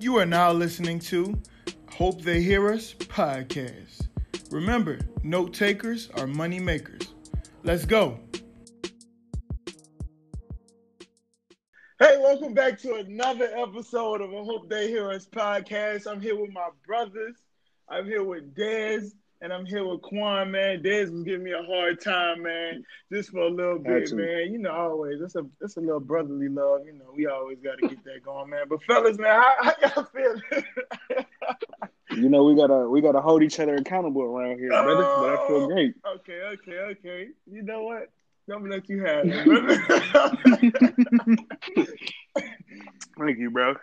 You are now listening to Hope They Hear Us podcast. Remember, note takers are money makers. Let's go. Hey, welcome back to another episode of I Hope They Hear Us podcast. I'm here with my brothers. I'm here with Dez and I'm here with Quan, man. Dez was giving me a hard time, man, just for a little bit, man. You know, always it's a it's a little brotherly love. You know, we always got to get that going, man. But fellas, man, how, how y'all feeling? you know, we gotta we gotta hold each other accountable around here, brother. Oh, but I feel oh, great. Okay, okay, okay. You know what? I'm gonna let you have it, brother. Thank you, bro.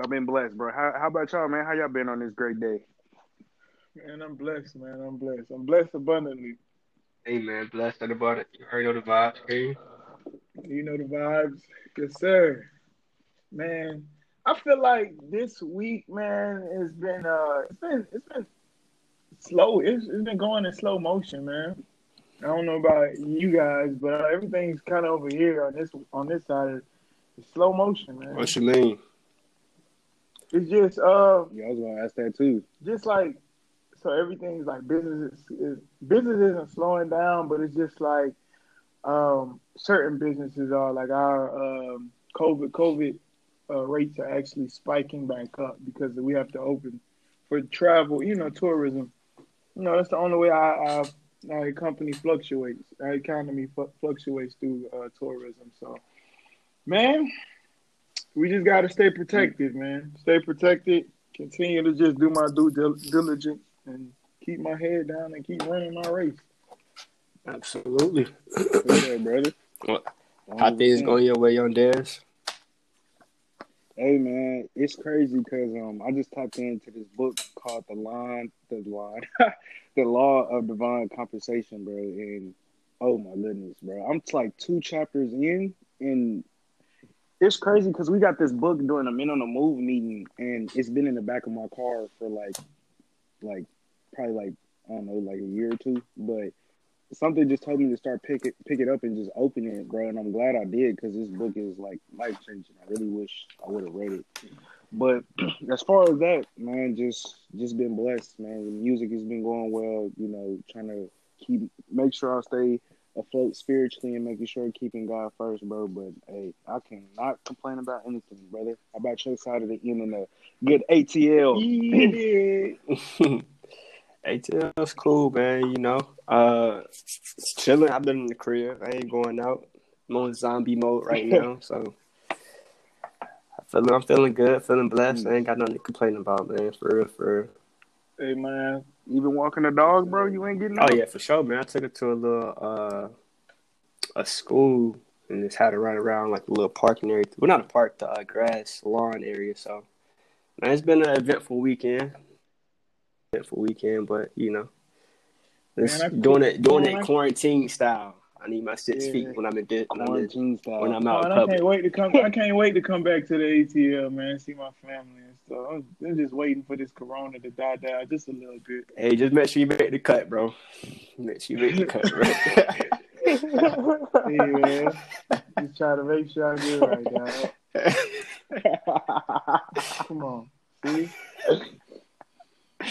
I've been blessed, bro. How, how about y'all, man? How y'all been on this great day? Man, I'm blessed, man. I'm blessed. I'm blessed abundantly. Hey, man, blessed and abundant. You already know the vibes, okay? You know the vibes, yes, sir. Man, I feel like this week, man, has been uh, it's been it's been slow. It's, it's been going in slow motion, man. I don't know about you guys, but uh, everything's kind of over here on this on this side. It's slow motion, man. What's your name? It's just uh. Yeah, I was gonna ask that too. Just like so everything's like business is, business isn't slowing down, but it's just like um, certain businesses are like our um, COVID COVID uh, rates are actually spiking back up because we have to open for travel, you know, tourism. You know, that's the only way our, our, our company fluctuates, our economy fluctuates through uh, tourism. So, man, we just got to stay protected, man. Stay protected. Continue to just do my due diligence and keep my head down and keep running my race. Absolutely. yeah, brother. What? How things going your way on Dez? Hey man, it's crazy because um I just tapped into this book called The Line, the Line, the Law of Divine Compensation, bro. And oh my goodness, bro, I'm like two chapters in, and it's crazy because we got this book during a Men on the Move meeting, and it's been in the back of my car for like like probably like I don't know, like a year or two. But something just told me to start pick it pick it up and just open it, bro. And I'm glad I did because this book is like life changing. I really wish I would have read it. But as far as that, man, just just been blessed, man. The music has been going well. You know, trying to keep make sure I stay afloat spiritually and making sure keeping God first, bro. But hey, I cannot complain about anything, brother. How about your side of the end and a good ATL? ATL's cool, man. You know, uh, it's chilling. I've been in the crib. I ain't going out. I'm on zombie mode right now, so I feel I'm feeling good, feeling blessed. I ain't got nothing to complain about, man. For real, for real. Hey man, you been walking the dog, bro? You ain't getting. Out? Oh yeah, for sure, man. I took it to a little uh a school and just had to run around like a little parking area. Well, not a park, the uh, grass lawn area. So, man, it's been an eventful weekend. Eventful weekend, but you know, man, doing it doing it quarantine style. I need my six yeah. feet when I'm in when I'm, in, when I'm out. Oh, I can't wait to come. I can't wait to come back to the ATL, man. See my family and stuff. I'm, I'm just waiting for this Corona to die down just a little bit. Hey, just make sure you make the cut, bro. Make sure you make the cut, bro. hey, man. Just try to make sure I do it right, now. Come on, see.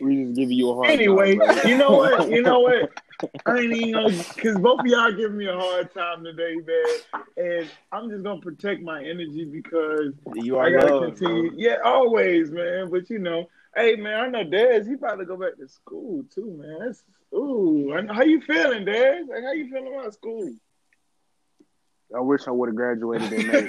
We just give you a hard anyway, time. Anyway, you know what? You know what? I ain't even know because both of y'all giving me a hard time today, man. And I'm just gonna protect my energy because you are I gotta love, continue. Bro. Yeah, always, man. But you know, hey, man, I know Dez. He about to go back to school too, man. That's ooh. How you feeling, Dez? Like, how you feeling about school? I wish I would have graduated in May.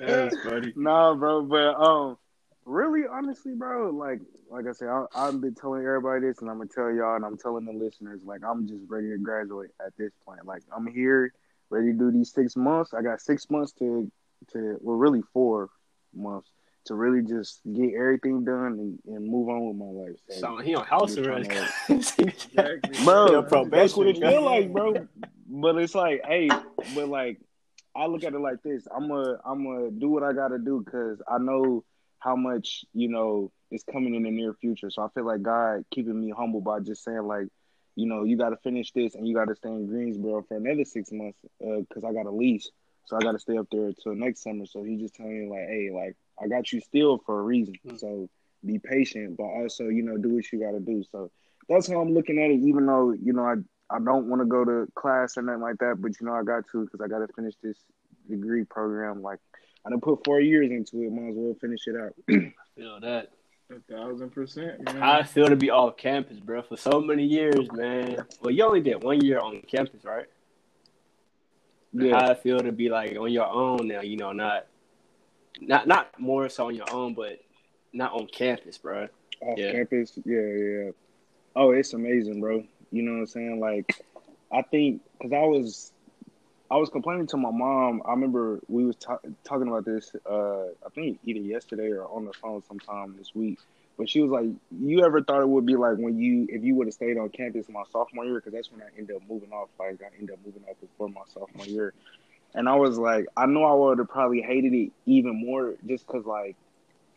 That's funny. Nah, bro, but um, really, honestly, bro, like like I said, I, I've been telling everybody this, and I'm gonna tell y'all, and I'm telling the listeners, like I'm just ready to graduate at this point. Like I'm here, ready to do these six months. I got six months to to well, really four months to really just get everything done and, and move on with my life. So, so he on house arrest, bro. That's what it feel like, bro. But it's like, hey, but like, I look at it like this: I'm gonna, I'm gonna do what I gotta do because I know how much you know is coming in the near future. So I feel like God keeping me humble by just saying like, you know, you got to finish this and you got to stay in Greensboro for another six months because uh, I got a lease. so I got to stay up there until next summer. So he just telling me like, hey, like I got you still for a reason. Mm. So be patient, but also you know do what you got to do. So that's how I'm looking at it. Even though you know I I don't want to go to class or nothing like that, but you know I got to because I got to finish this degree program. Like I done put four years into it. Might as well finish it out. I Feel that. A thousand percent, man. How I feel to be off campus, bro, for so many years, man. Well, you only did one year on campus, right? yeah. How I feel to be like on your own now, you know, not not not more so on your own, but not on campus, bro. off Yeah. campus. Yeah, yeah. Oh, it's amazing, bro. You know what I'm saying? Like, I think because I was, I was complaining to my mom. I remember we was ta- talking about this. Uh, I think either yesterday or on the phone sometime this week. But she was like, "You ever thought it would be like when you, if you would have stayed on campus my sophomore year? Because that's when I ended up moving off. Like, I ended up moving off before my sophomore year." And I was like, I know I would have probably hated it even more just because like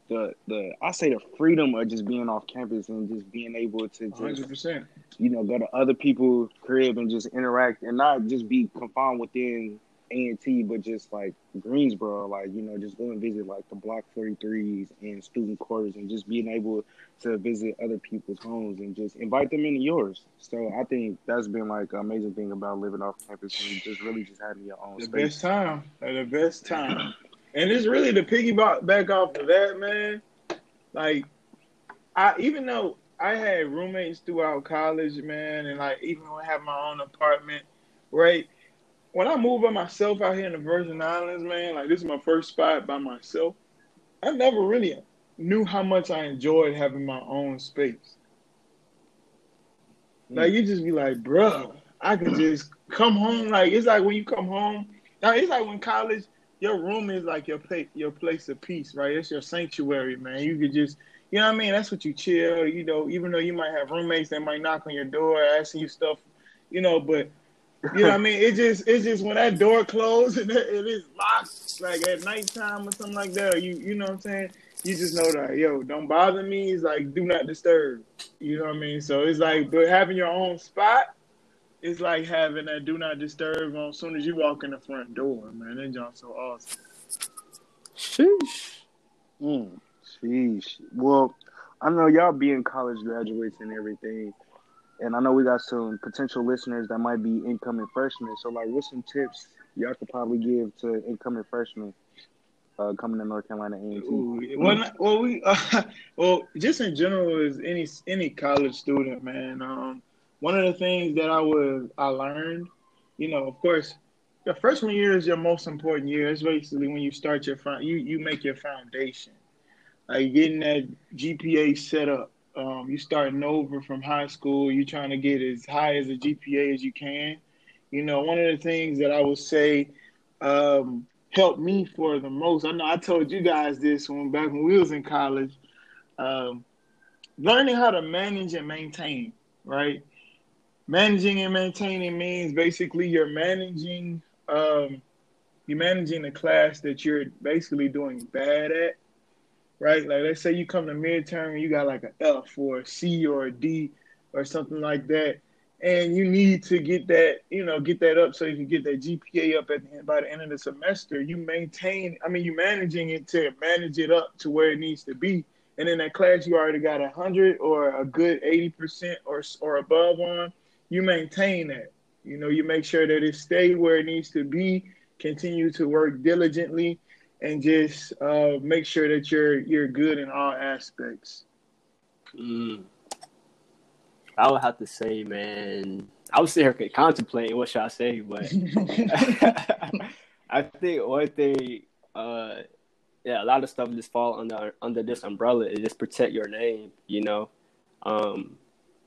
the the I say the freedom of just being off campus and just being able to just hundred percent. you know go to other people's crib and just interact and not just be confined within A and T, but just like Greensboro, like you know, just go and visit like the Block Forty Threes and student quarters, and just being able to visit other people's homes and just invite them into yours. So I think that's been like an amazing thing about living off campus and just really just having your own The space. best time. The best time. And it's really to piggyback back off of that, man. Like, I even though I had roommates throughout college, man, and like even when I had my own apartment, right? When I moved by myself out here in the Virgin Islands, man, like this is my first spot by myself. I never really knew how much I enjoyed having my own space. Mm. Like you just be like, bro, I can just come home. Like it's like when you come home. Now it's like when college, your room is like your place, your place of peace, right? It's your sanctuary, man. You could just, you know what I mean? That's what you chill. You know, even though you might have roommates that might knock on your door asking you stuff, you know, but you know what I mean? It just, it's just when that door closed and it it is locked, like at nighttime or something like that. Or you, you know what I'm saying? You just know that, yo, don't bother me. It's like do not disturb. You know what I mean? So it's like, but having your own spot, it's like having that do not disturb on as soon as you walk in the front door, man. That joint's so awesome. Sheesh. Mm, sheesh. Well, I know y'all being college graduates and everything, and I know we got some potential listeners that might be incoming freshmen. So, like, what's some tips y'all could probably give to incoming freshmen uh, coming to North Carolina A&T? Well, well, we, uh, well, just in general, as any any college student, man. Um, one of the things that I was I learned, you know, of course, your freshman year is your most important year. It's basically when you start your front, you you make your foundation, like getting that GPA set up. Um, you starting over from high school. you're trying to get as high as a GPA as you can. You know, one of the things that I would say um, helped me for the most. I know I told you guys this when back when we was in college. Um, learning how to manage and maintain, right? Managing and maintaining means basically you're managing um, you're managing the class that you're basically doing bad at, right? Like let's say you come to midterm and you got like an F or a C or a D or something like that, and you need to get that, you know, get that up so you can get that GPA up at the by the end of the semester. You maintain, I mean, you're managing it to manage it up to where it needs to be, and in that class you already got a hundred or a good eighty percent or or above on. You maintain that. You know, you make sure that it stay where it needs to be. Continue to work diligently, and just uh, make sure that you're you're good in all aspects. Mm. I would have to say, man, I was sitting here contemplating what should I say, but I think one thing, uh, yeah, a lot of stuff just fall under under this umbrella is just protect your name, you know, um,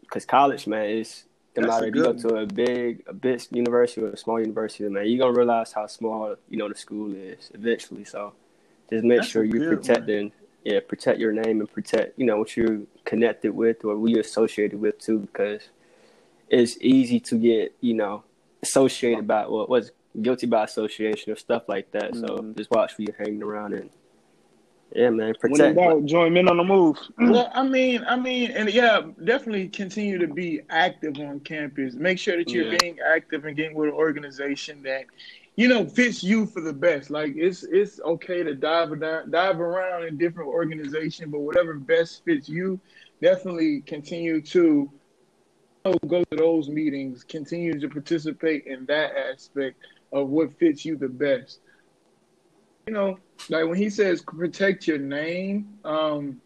because college, man, is no That's matter if you go to a big, a big university or a small university, man, you're gonna realize how small you know the school is eventually. So just make That's sure you good protect and yeah, protect your name and protect you know what you're connected with or we associated with too, because it's easy to get you know associated by what was guilty by association or stuff like that. So Mhm. just watch who you're hanging around and yeah, man, When in protect. doubt, join men on the move. Well, I mean, I mean, and yeah, definitely continue to be active on campus. Make sure that you're Yeah. being active and getting with an organization that you know, fits you for the best. Like it's it's okay to dive dive around in different organizations, but whatever best fits you, definitely continue to go to those meetings, continue to participate in that aspect of what fits you the best. You know, like when he says protect your name, um,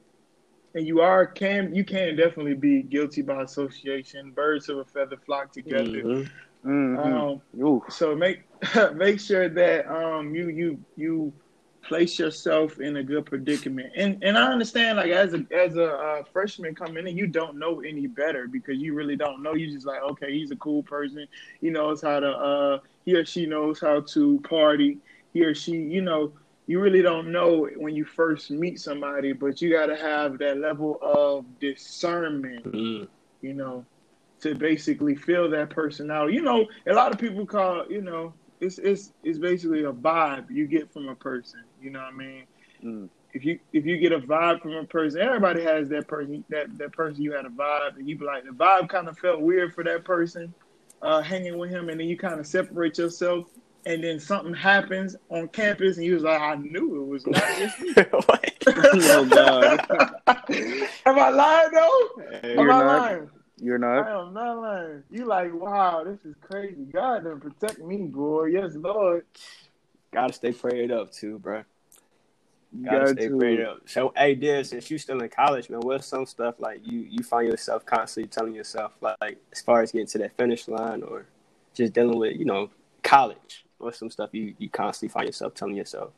and you are can you can definitely be guilty by association. Birds of a feather flock together. Mm-hmm. Mm-hmm. Um, so make make sure that um you you you place yourself in a good predicament. And and I understand like as a as a uh, freshman coming in, you don't know any better because you really don't know. You just like okay, he's a cool person. He knows how to uh he or she knows how to party. He or she, you know, you really don't know when you first meet somebody, but you got to have that level of discernment. Mm-hmm. You know, to basically feel that person out. You know, a lot of people call, you know, it's it's it's basically a vibe you get from a person. You know what I mean? Mm. If you if you get a vibe from a person, everybody has that person that that person you had a vibe, and you be like the vibe kind of felt weird for that person, uh, hanging with him, and then you kind of separate yourself. And then something happens on campus, and you was like, "I knew it was not just me." oh God! Am I lying though? Am I not. lying? You're not. I am not lying. You like, wow, this is crazy. God done protect me, boy. Yes, Lord. Gotta stay prayed up too, bro. Gotta stay to. prayed up. So, hey, dear, since you still in college, man, what's some stuff like you you find yourself constantly telling yourself, like, as far as getting to that finish line, or just dealing with, you know, college? What's some stuff you you constantly find yourself telling yourself?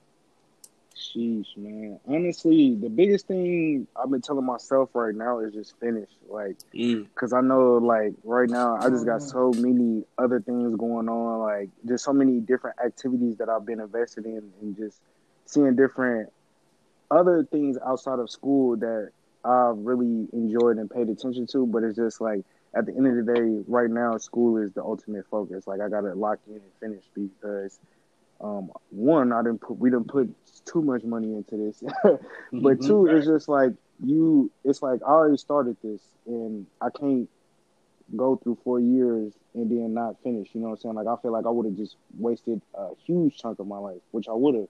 Sheesh, man. Honestly, the biggest thing I've been telling myself right now is just finish. Like, because mm. I know, like, right now, I just got so many other things going on. Like, just so many different activities that I've been invested in, and just seeing different other things outside of school that I've really enjoyed and paid attention to. But it's just like, at the end of the day, right now, school is the ultimate focus. Like, I got to lock in and finish because um, one, I didn't put we didn't put too much money into this, but mm-hmm. two, it's just like you. It's like I already started this, and I can't go through four years and then not finish. You know what I'm saying? Like I feel like I would have just wasted a huge chunk of my life, which I would have.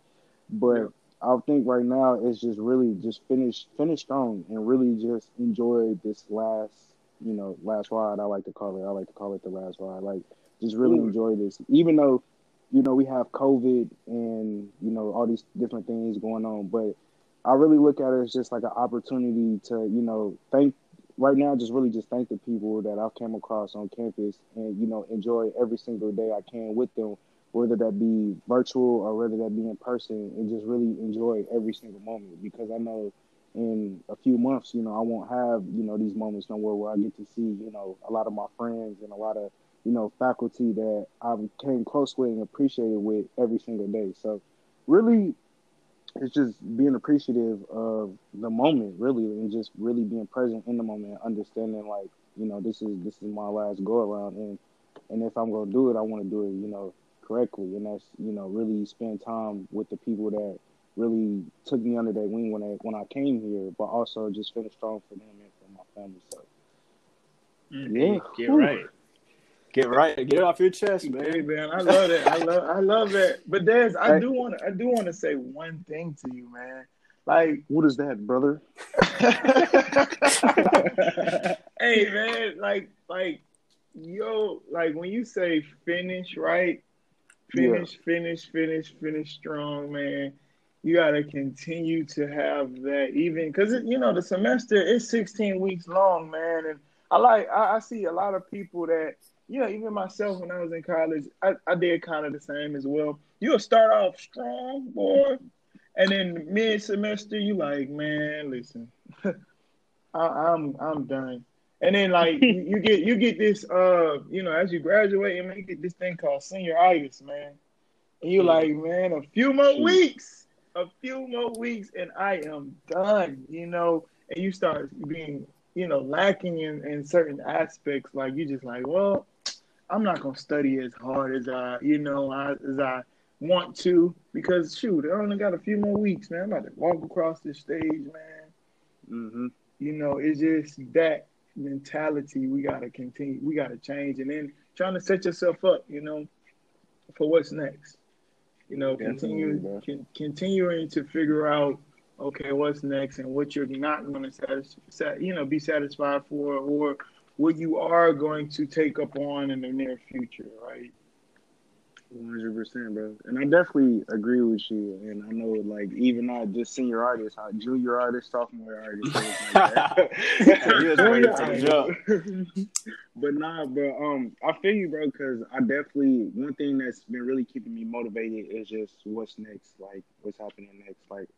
But yeah. I think right now it's just really just finish finish strong and really just enjoy this last you know last ride. I like to call it. I like to call it the last ride. Like just really Ooh. enjoy this, even though you know, we have COVID and, you know, all these different things going on. But I really look at it as just like an opportunity to, you know, thank right now, just really just thank the people that I've came across on campus and, you know, enjoy every single day I can with them, whether that be virtual or whether that be in person, and just really enjoy every single moment because I know in a few months, you know, I won't have, you know, these moments nowhere where I get to see, you know, a lot of my friends and a lot of you know, faculty that I came close with and appreciated with every single day. So really it's just being appreciative of the moment, really, and just really being present in the moment, understanding like, you know, this is this is my last go around and and if I'm gonna do it, I wanna do it, you know, correctly. And that's, you know, really spend time with the people that really took me under their wing when I when I came here, but also just finish strong for them and for my family. So mm-hmm. yeah. Get right. Get right, get it off your chest, man. Hey, man, I love that. I love, I love that. But Dez, I do want, I do want to say one thing to you, man. Like, what is that, brother? hey, man, like, like, yo, like when you say finish, right? Finish, yeah. finish, finish, finish strong, man. You gotta continue to have that, even because you know the semester is 16 weeks long, man, and I like, I, I see a lot of people that you know even myself when I was in college, I, I did kind of the same as well. You'll start off strong, boy, and then mid semester you like, man, listen, I, I'm I'm done. And then like you, you, get you get this uh you know as you graduate and you get this thing called senioritis, man, and you're like, man, a few more weeks, a few more weeks, and I am done. You know, and you start being you know lacking in in certain aspects. Like you just like, well, I'm not gonna study as hard as I, you know, as I want to because shoot, I only got a few more weeks, man. I'm about to walk across the stage, man. Mm-hmm. You know, it's just that mentality we gotta continue, we gotta change, and then trying to set yourself up, you know, for what's next. You know, continue con- continuing to figure out okay what's next and what you're not going to satisfy, you know, be satisfied for, or what you are going to take up on in the near future, right? One hundred percent, bro. And I definitely agree with you. And I know, like, even not just senior artists, how junior artists, sophomore artists, like but nah, but um, I feel you, bro. Because I definitely one thing that's been really keeping me motivated is just what's next, like what's happening next. Like,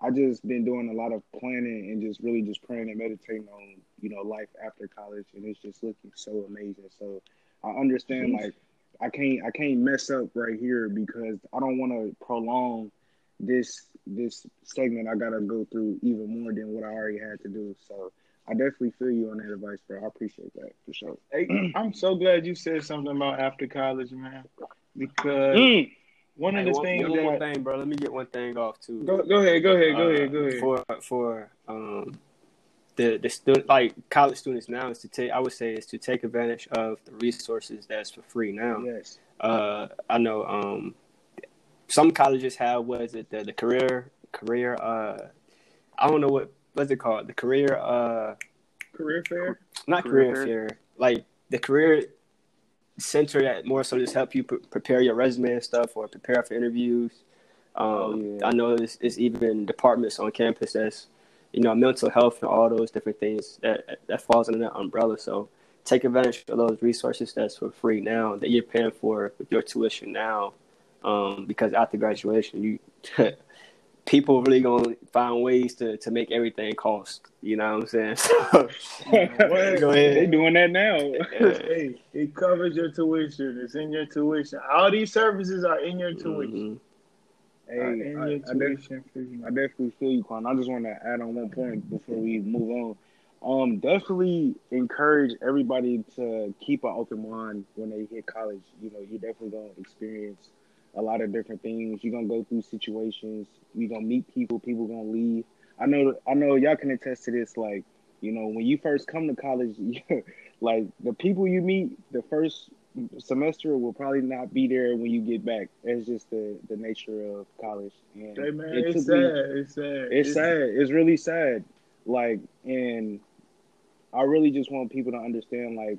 I just been doing a lot of planning and just really just praying and meditating on you know life after college, and it's just looking so amazing. So I understand, like I can't I can't mess up right here because I don't want to prolong this this segment. I gotta go through even more than what I already had to do. So I definitely feel you on that advice, bro. I appreciate that for sure. Hey, I'm so glad you said something about after college, man, because. Mm. One of the one, things one that more thing, bro. Let me get one thing off too. Go, go ahead, go ahead, go uh, ahead, go ahead. For for um the the student like college students now is to take I would say is to take advantage of the resources that's for free now. Yes. Uh, I know um, some colleges have what is it the, the career career uh I don't know what what's it called the career uh career fair not career, career fair. fair like the career center that more so just help you pre- prepare your resume and stuff or prepare for interviews. Um, oh, yeah. I know it's, it's even departments on campus that's you know, mental health and all those different things that that falls under that umbrella. So take advantage of those resources that's for free now that you're paying for with your tuition now. Um, because after graduation, you people really gonna find ways to, to make everything cost. You know what I'm saying? So. They doing that now. hey, it covers your tuition. It's in your tuition. All these services are in your tuition. Mm-hmm. Hey, I, I, I, definitely, I definitely feel you, Quan. I just want to add on one point before we move on. Um, definitely encourage everybody to keep an open mind when they hit college. You know, you're definitely gonna experience a lot of different things. You're gonna go through situations. You're gonna meet people. People gonna leave. I know. I know y'all can attest to this. Like, you know, when you first come to college, like the people you meet the first semester will probably not be there when you get back. It's just the the nature of college. And hey man, it it's, sad. Me, it's sad. It's, it's sad. It's really sad. Like, and I really just want people to understand, like,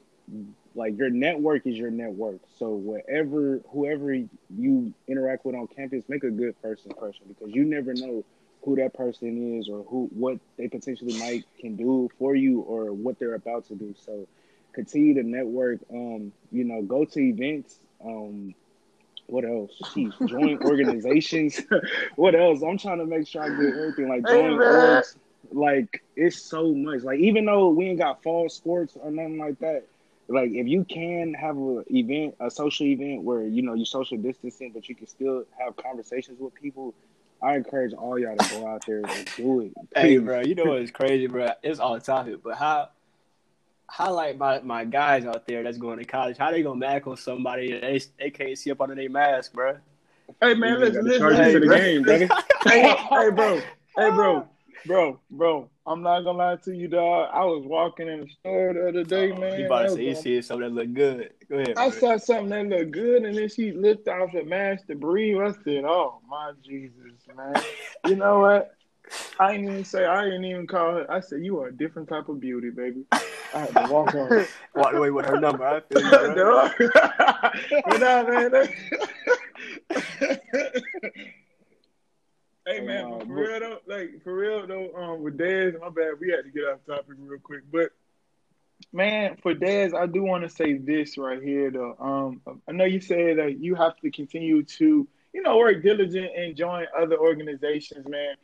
like your network is your network. So whatever, whoever you interact with on campus, make a good first impression because you never know who that person is or who what they potentially might can do for you or what they're about to do. So continue to network. Um, you know, go to events. Um, what else? Jeez, join organizations. what else? I'm trying to make sure I get everything like join orgs. Like it's so much. Like even though we ain't got fall sports or nothing like that, like if you can have a event, a social event where you know you social distancing, but you can still have conversations with people. I encourage all y'all to go out there and do it. Please. Hey, bro, you know what's crazy, bro? It's all topic, but how highlight my, my guys out there that's going to college. How they gonna back on somebody they they can't see up under their mask, bro? Hey man, listen, listen, hey, the game, brother. hey, hey, bro, hey, bro, bro, bro. I'm not gonna lie to you, dog. I was walking in the store the other day, oh, man. You about to say you see something that look good. Go ahead. I saw something that looked good, and then she lifted off the mask to breathe. I said, "Oh my Jesus, man!" you know what? I didn't even say. I didn't even call her. I said, "You are a different type of beauty, baby." I had to walk on. Walk away with her number. I feel you, but nah, man. hey man, for real though, like for real though, um, with Dez, my bad, we had to get off topic real quick, but man, for Dez, I do want to say this right here though. Um, I know you said that you have to continue to, you know, work diligent and join other organizations, man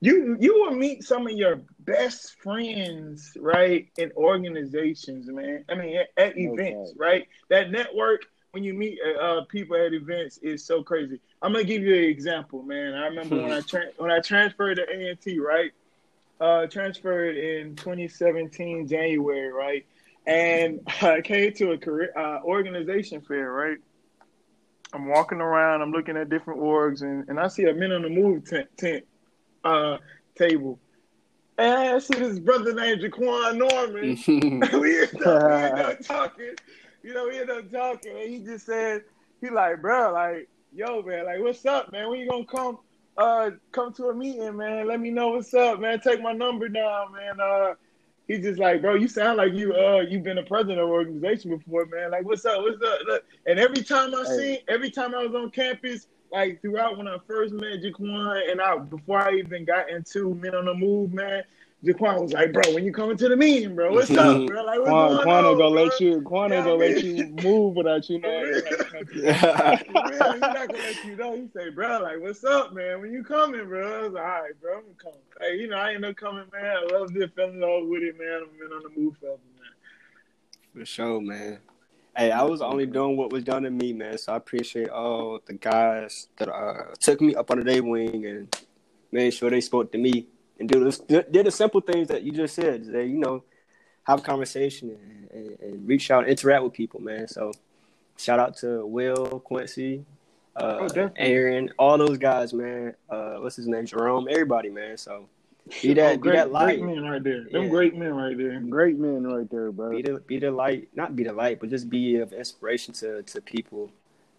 you you will meet some of your best friends right in organizations man. I mean at, at events right? That network when you meet uh, uh, people at events is so crazy. I'm gonna give you an example man. I remember when i tra- when i transferred to A&T right? Uh transferred in 2017 january right? And i came to a career uh, organization fair right? I'm walking around i'm looking at different orgs and, and i see a men on the move tent, tent uh, table. And I see this brother named Jaquan Norman. we, end up, we end up talking. You know, we end up talking, and he just said, he like, bro, like, yo, man, like, what's up, man? When you gonna come? Uh, come to a meeting, man. Let me know what's up, man. Take my number down, man. Uh, he's just like, bro, you sound like you uh you've been a president of an organization before, man. Like, what's up? What's up? Look. And every time I Hey. see, every time I was on campus, like throughout when I first met Jaquan, and I before I even got into Men on the Move, man, Jaquan was like, bro, when you coming to the meeting, bro, what's up, mm-hmm. bro? Like, what's Quan, going Quan on, ain't gonna bro? let you. Quan ain't Yeah, gonna let you move without you knowing. For real, he's not gonna let you know. He say, bro, like, what's up, man? When you coming, bro? I was like, all right, bro, I'm coming. Hey, you know, I ain't no coming, man. I love this, fell all love with it, man. I'm in on the move, fella, man. For sure, man. Hey, I was only doing what was done to me, man. So I appreciate all the guys that uh, took me up under their wing and made sure they spoke to me and do this, did the simple things that you just said. They, you know, have a conversation and, and, and reach out, and interact with people, man. So shout out to Will, Quincy, uh, Oh. Aaron, all those guys, man. Uh, what's his name? Jerome, everybody, man. So be that, Oh, be great, that light. great men right there. Them Yeah. great men right there. Great men right there, bro. be the be the light, not be the light, but just be of inspiration to to people,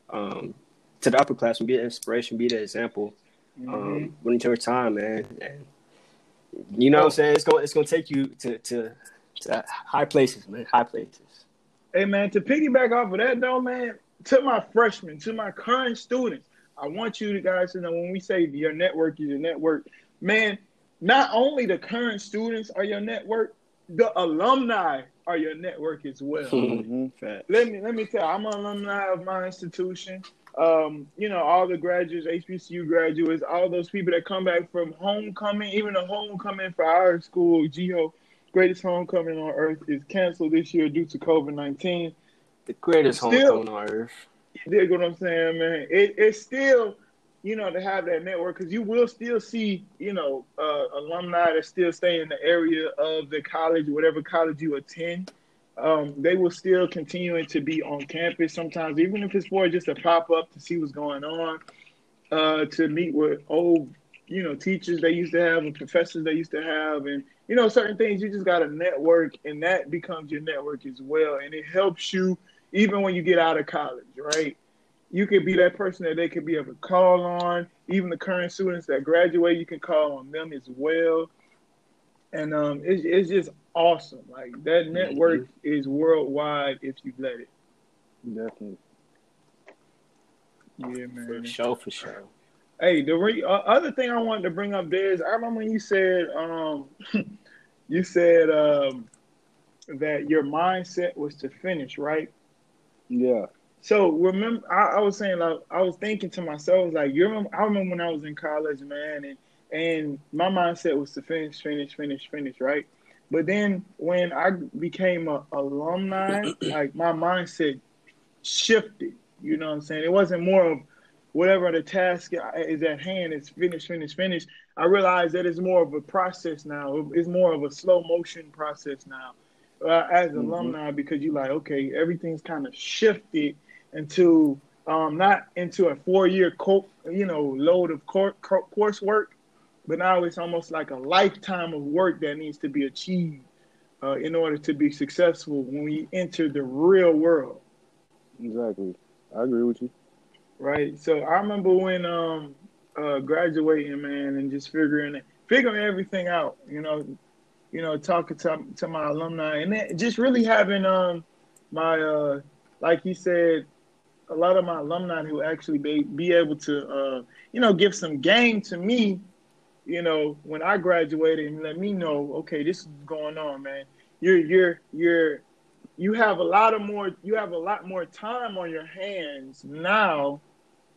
um, to the upper class, and be an inspiration, be the example. Mhm. Um, when it's your time, man, and you know what I'm saying. It's gonna it's gonna take you to to, to high places, man, high places. Hey man, to piggyback off of that though, man, to my freshmen, to my current students, I want you guys to know when we say your network is your network, man, not only the current students are your network, the alumni are your network as well. hmm let me let me tell you, I'm an alumni of my institution. Um, you know, all the graduates, HBCU graduates, all those people that come back from homecoming, even the homecoming for our school, GEO, greatest homecoming on earth, is canceled this year due to COVID 19. The greatest Still- homecoming on earth. You dig what I'm saying, man? It, it's still, you know, to have that network because you will still see, you know, uh, alumni that still stay in the area of the college, whatever college you attend. Um, they will still continuing to be on campus sometimes, even if it's for just a pop up to see what's going on, uh, to meet with old, you know, teachers they used to have and professors they used to have, and you know, certain things you just got to network, and that becomes your network as well, and it helps you even when you get out of college, right? You could be that person that they could be able to call on. Even the current students that graduate, you can call on them as well. And um, it's, it's just awesome. Like that network is worldwide if you let it. Definitely. Yeah, man. For sure, for sure. Hey, the re- uh, other thing I wanted to bring up there is I remember when you said um, you said um, that your mindset was to finish, right? Yeah. So remember, I, I was saying like I was thinking to myself like you remember I remember when I was in college, man, and and my mindset was to finish, finish, finish, finish, right? But then when I became an alumni, like my mindset shifted. You know what I'm saying? It wasn't more of whatever the task is at hand is finish, finish, finish. I realized that it's more of a process now. It's more of a slow motion process now. Uh, as Mhm. alumni, because you like, okay, everything's kind of shifted into um, not into a four year co- you know load of cor- co- coursework, but now it's almost like a lifetime of work that needs to be achieved uh, in order to be successful when we enter the real world. Exactly. I agree with you. right? So I remember when um uh graduating, man, and just figuring it, figuring everything out, you know, you know, talking to to my alumni, and then just really having um my uh like you said, a lot of my alumni who actually be be able to uh you know give some game to me, you know, when I graduated and let me know, okay, this is going on, man. You're you're you're you have a lot of more you have a lot more time on your hands now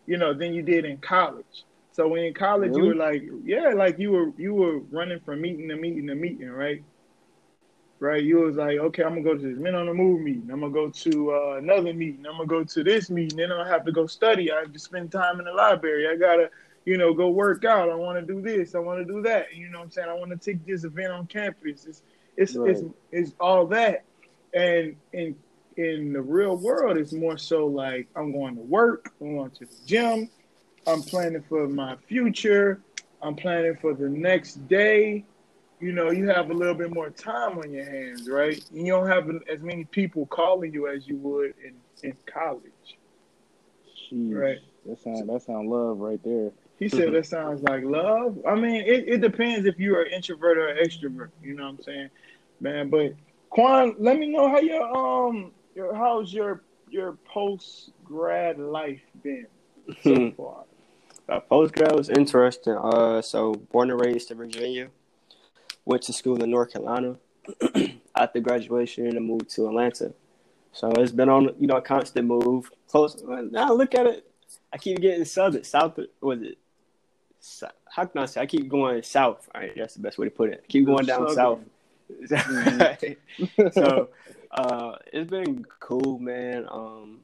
you know than you did in college. So when in college you were like yeah like you were you were running from meeting to meeting to meeting right right? You was like okay i'm gonna go to this men on the move meeting. I'm gonna go to uh, another meeting. I'm gonna go to this meeting. Then i have to go study. I have to spend time in the library. I gotta you know go work out. I want to do this. I want to do that. You know what i'm saying? I want to take this event on campus. It's it's, Right. it's it's all that. And in in the real world it's more so like i'm going to work. I'm going to the gym. I'm planning for my future. I'm planning for the next day you know you have a little bit more time on your hands right and you don't have as many people calling you as you would in in college Sheesh. right That sound that sound love right there. He said that sounds like love. I mean, it, it depends if you're an introvert or an extrovert. You know what I'm saying, man? But Quan, let me know how your um your how's your your post grad life been so far. Uh, post grad was interesting. Uh, so born and raised in Virginia, went to school in North Carolina. After graduation, I moved to Atlanta. So it's been on, you know, a constant move. Close. Now look at it. I keep getting southern, south. Was it? How can I say? I keep going south. All right, that's the best way to put it. keep going down south. Mm-hmm. so uh, it's been cool, man. Um,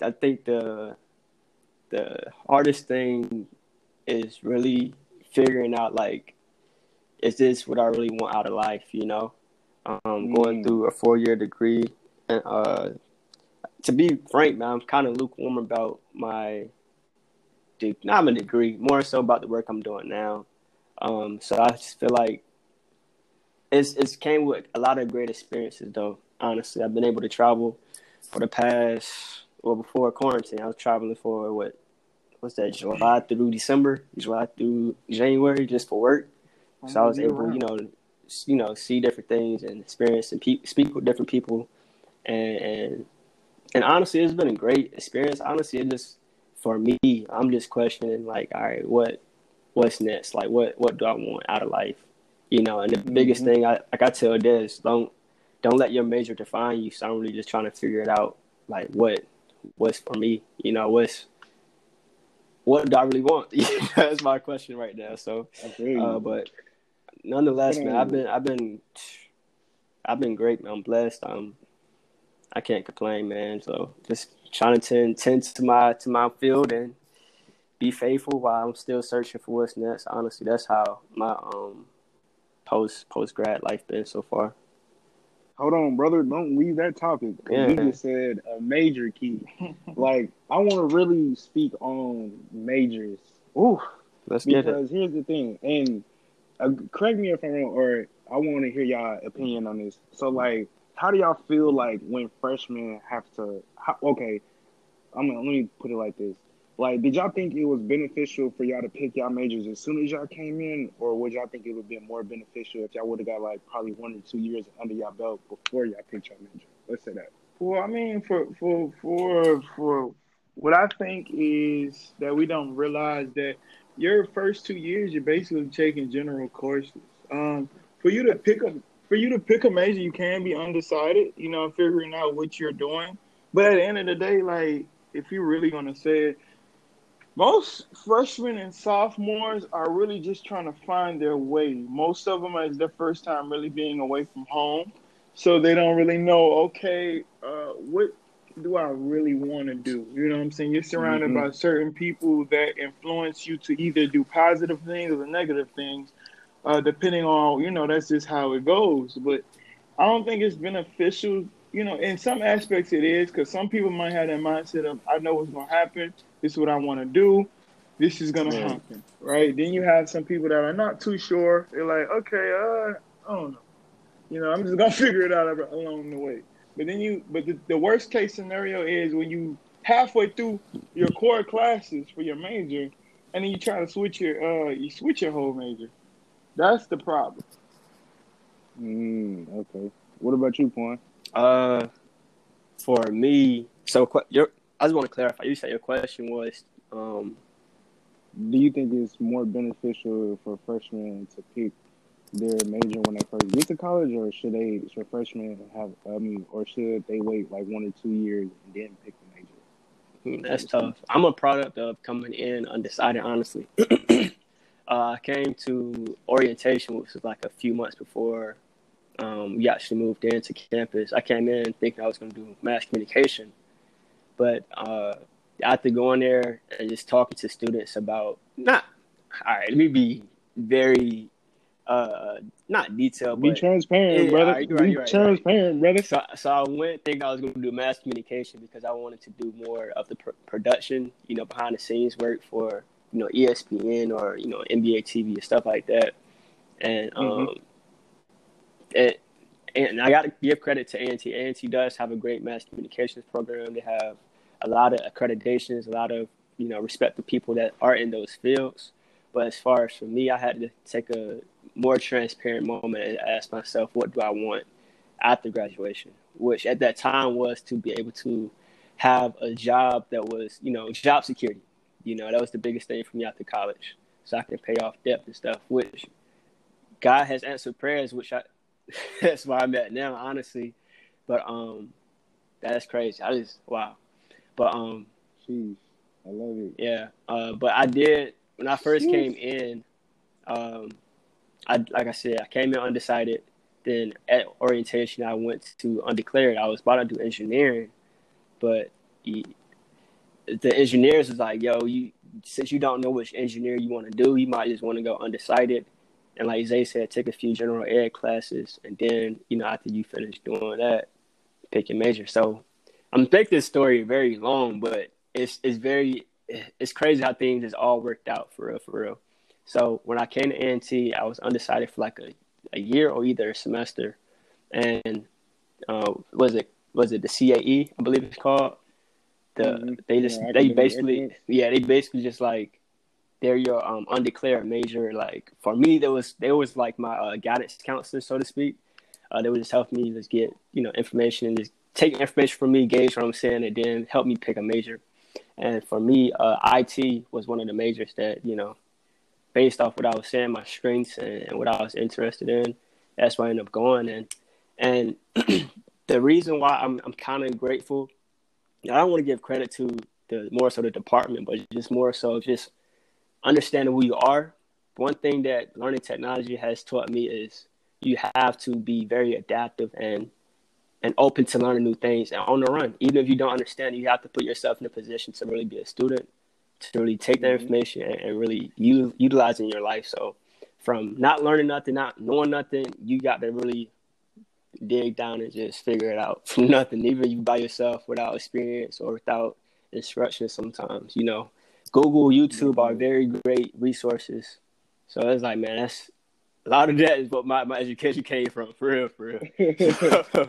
I think the the hardest thing is really figuring out like, is this what I really want out of life? You know, um, mm. going through a four year degree, and uh, to be frank, man, I'm kind of lukewarm about my, degree, not my degree, more so about the work I'm doing now. Um, so I just feel like it's it's came with a lot of great experiences though. Honestly, I've been able to travel for the past well before quarantine. I was traveling for what what's that July through December, July through January just for work. So I was able, you know, you know, see different things and experience and pe- speak with different people, and, and and honestly, it's been a great experience. Honestly, it just for me, I'm just questioning like, all right, what what's next? Like, what what do I want out of life? You know, and the mm-hmm. biggest thing I like I tell Dez, don't don't let your major define you. So I'm really just trying to figure it out, like what what's for me. You know, what's what do I really want? That's my question right now. So, uh, but nonetheless, man, I've been I've been I've been great, man. I'm blessed. I'm I can't complain, man. So just trying to tend, tend to my to my field and be faithful while I'm still searching for what's next. Honestly, that's how my um post post grad life been so far. Hold on, brother. Don't leave that topic. Yeah. You just said a major key. like I want to really speak on majors. Ooh, let's get it. Because here's the thing, and uh, correct me if I'm wrong, or I want to hear y'all opinion on this. So, like, how do y'all feel like when freshmen have to? How, okay, I'm gonna let me put it like this: like, did y'all think it was beneficial for y'all to pick y'all majors as soon as y'all came in, or would y'all think it would be more beneficial if y'all would have got like probably one or two years under y'all belt before y'all picked y'all major? Let's say that. Well, I mean, for for for for what I think is that we don't realize that your first two years you're basically taking general courses. Um, for you to pick a for you to pick a major, you can be undecided. You know, figuring out what you're doing. But at the end of the day, like if you're really gonna say it most freshmen and sophomores are really just trying to find their way. Most of them is their first time really being away from home, so they don't really know. Okay, uh, what do I really want to do? You know what I'm saying? You're surrounded mm-hmm. by certain people that influence you to either do positive things or negative things, uh, depending on you know that's just how it goes. But I don't think it's beneficial. You know, in some aspects it is because some people might have that mindset of I know what's going to happen this is what I want to do. This is gonna yeah. happen, right? Then you have some people that are not too sure. They're like, okay, uh, I don't know. You know, I'm just gonna figure it out along the way. But then you, but the, the worst case scenario is when you halfway through your core classes for your major, and then you try to switch your, uh, you switch your whole major. That's the problem. Mm, okay. What about you, Quan? Uh, for me, so your I just want to clarify. You said your question was, um, do you think it's more beneficial for freshmen to pick their major when they first get to college, or should they should freshmen have? I mean, or should they wait like one or two years and then pick the major? Hmm, that's tough. I'm a product of coming in undecided, honestly. uh, I came to orientation, which was like a few months before um, we actually moved into campus. I came in thinking I was going to do mass communication but uh, after going there and just talking to students about not all right, let me be very uh not detailed, but. be transparent, yeah, brother. Right, be right, transparent, right. brother. So, so I went thinking I was going to do mass communication because I wanted to do more of the pr- production, you know, behind the scenes work for you know ESPN or you know NBA TV and stuff like that. And um, mm-hmm. it, and I got to give credit to A&T. A&T does have a great mass communications program. They have a lot of accreditations, a lot of you know respect the people that are in those fields. But as far as for me, I had to take a more transparent moment and ask myself, what do I want after graduation? Which at that time was to be able to have a job that was, you know, job security. You know, that was the biggest thing for me after college. So I can pay off debt and stuff, which God has answered prayers, which I that's why I'm at now, honestly. But um that's crazy. I just wow. But um Jeez, I love it. Yeah. Uh but I did when I first Jeez. came in, um I like I said, I came in undecided. Then at orientation I went to undeclared. I was about to do engineering, but he, the engineers was like, yo, you since you don't know which engineer you want to do, you might just want to go undecided. And like Zay said, take a few general ed classes, and then you know after you finish doing that, pick your major. So I'm making this story very long, but it's it's very it's crazy how things just all worked out for real, for real. So when I came to A&T, I was undecided for like a, a year or either a semester, and uh, was it was it the CAE? I believe it's called. The mm-hmm. they just yeah, they basically yeah they basically just like they're your um undeclared major. Like for me, there was there was like my uh, guidance counselor, so to speak. Uh, they would just help me just get you know information and just take information from me, gauge what I'm saying, and then help me pick a major. And for me, uh, IT was one of the majors that you know, based off what I was saying, my strengths and, and what I was interested in, that's why I ended up going. And and the reason why I'm I'm kind of grateful, I don't want to give credit to the more so the department, but just more so just understanding who you are. One thing that learning technology has taught me is you have to be very adaptive and and open to learning new things and on the run. Even if you don't understand, you have to put yourself in a position to really be a student, to really take that mm-hmm. information and, and really use, utilize in your life. So from not learning nothing, not knowing nothing, you got to really dig down and just figure it out from nothing, even you by yourself without experience or without instruction sometimes, you know. Google, YouTube are mm-hmm. very great resources. So it's like, man, that's a lot of that is what my, my education came from, for real, for real.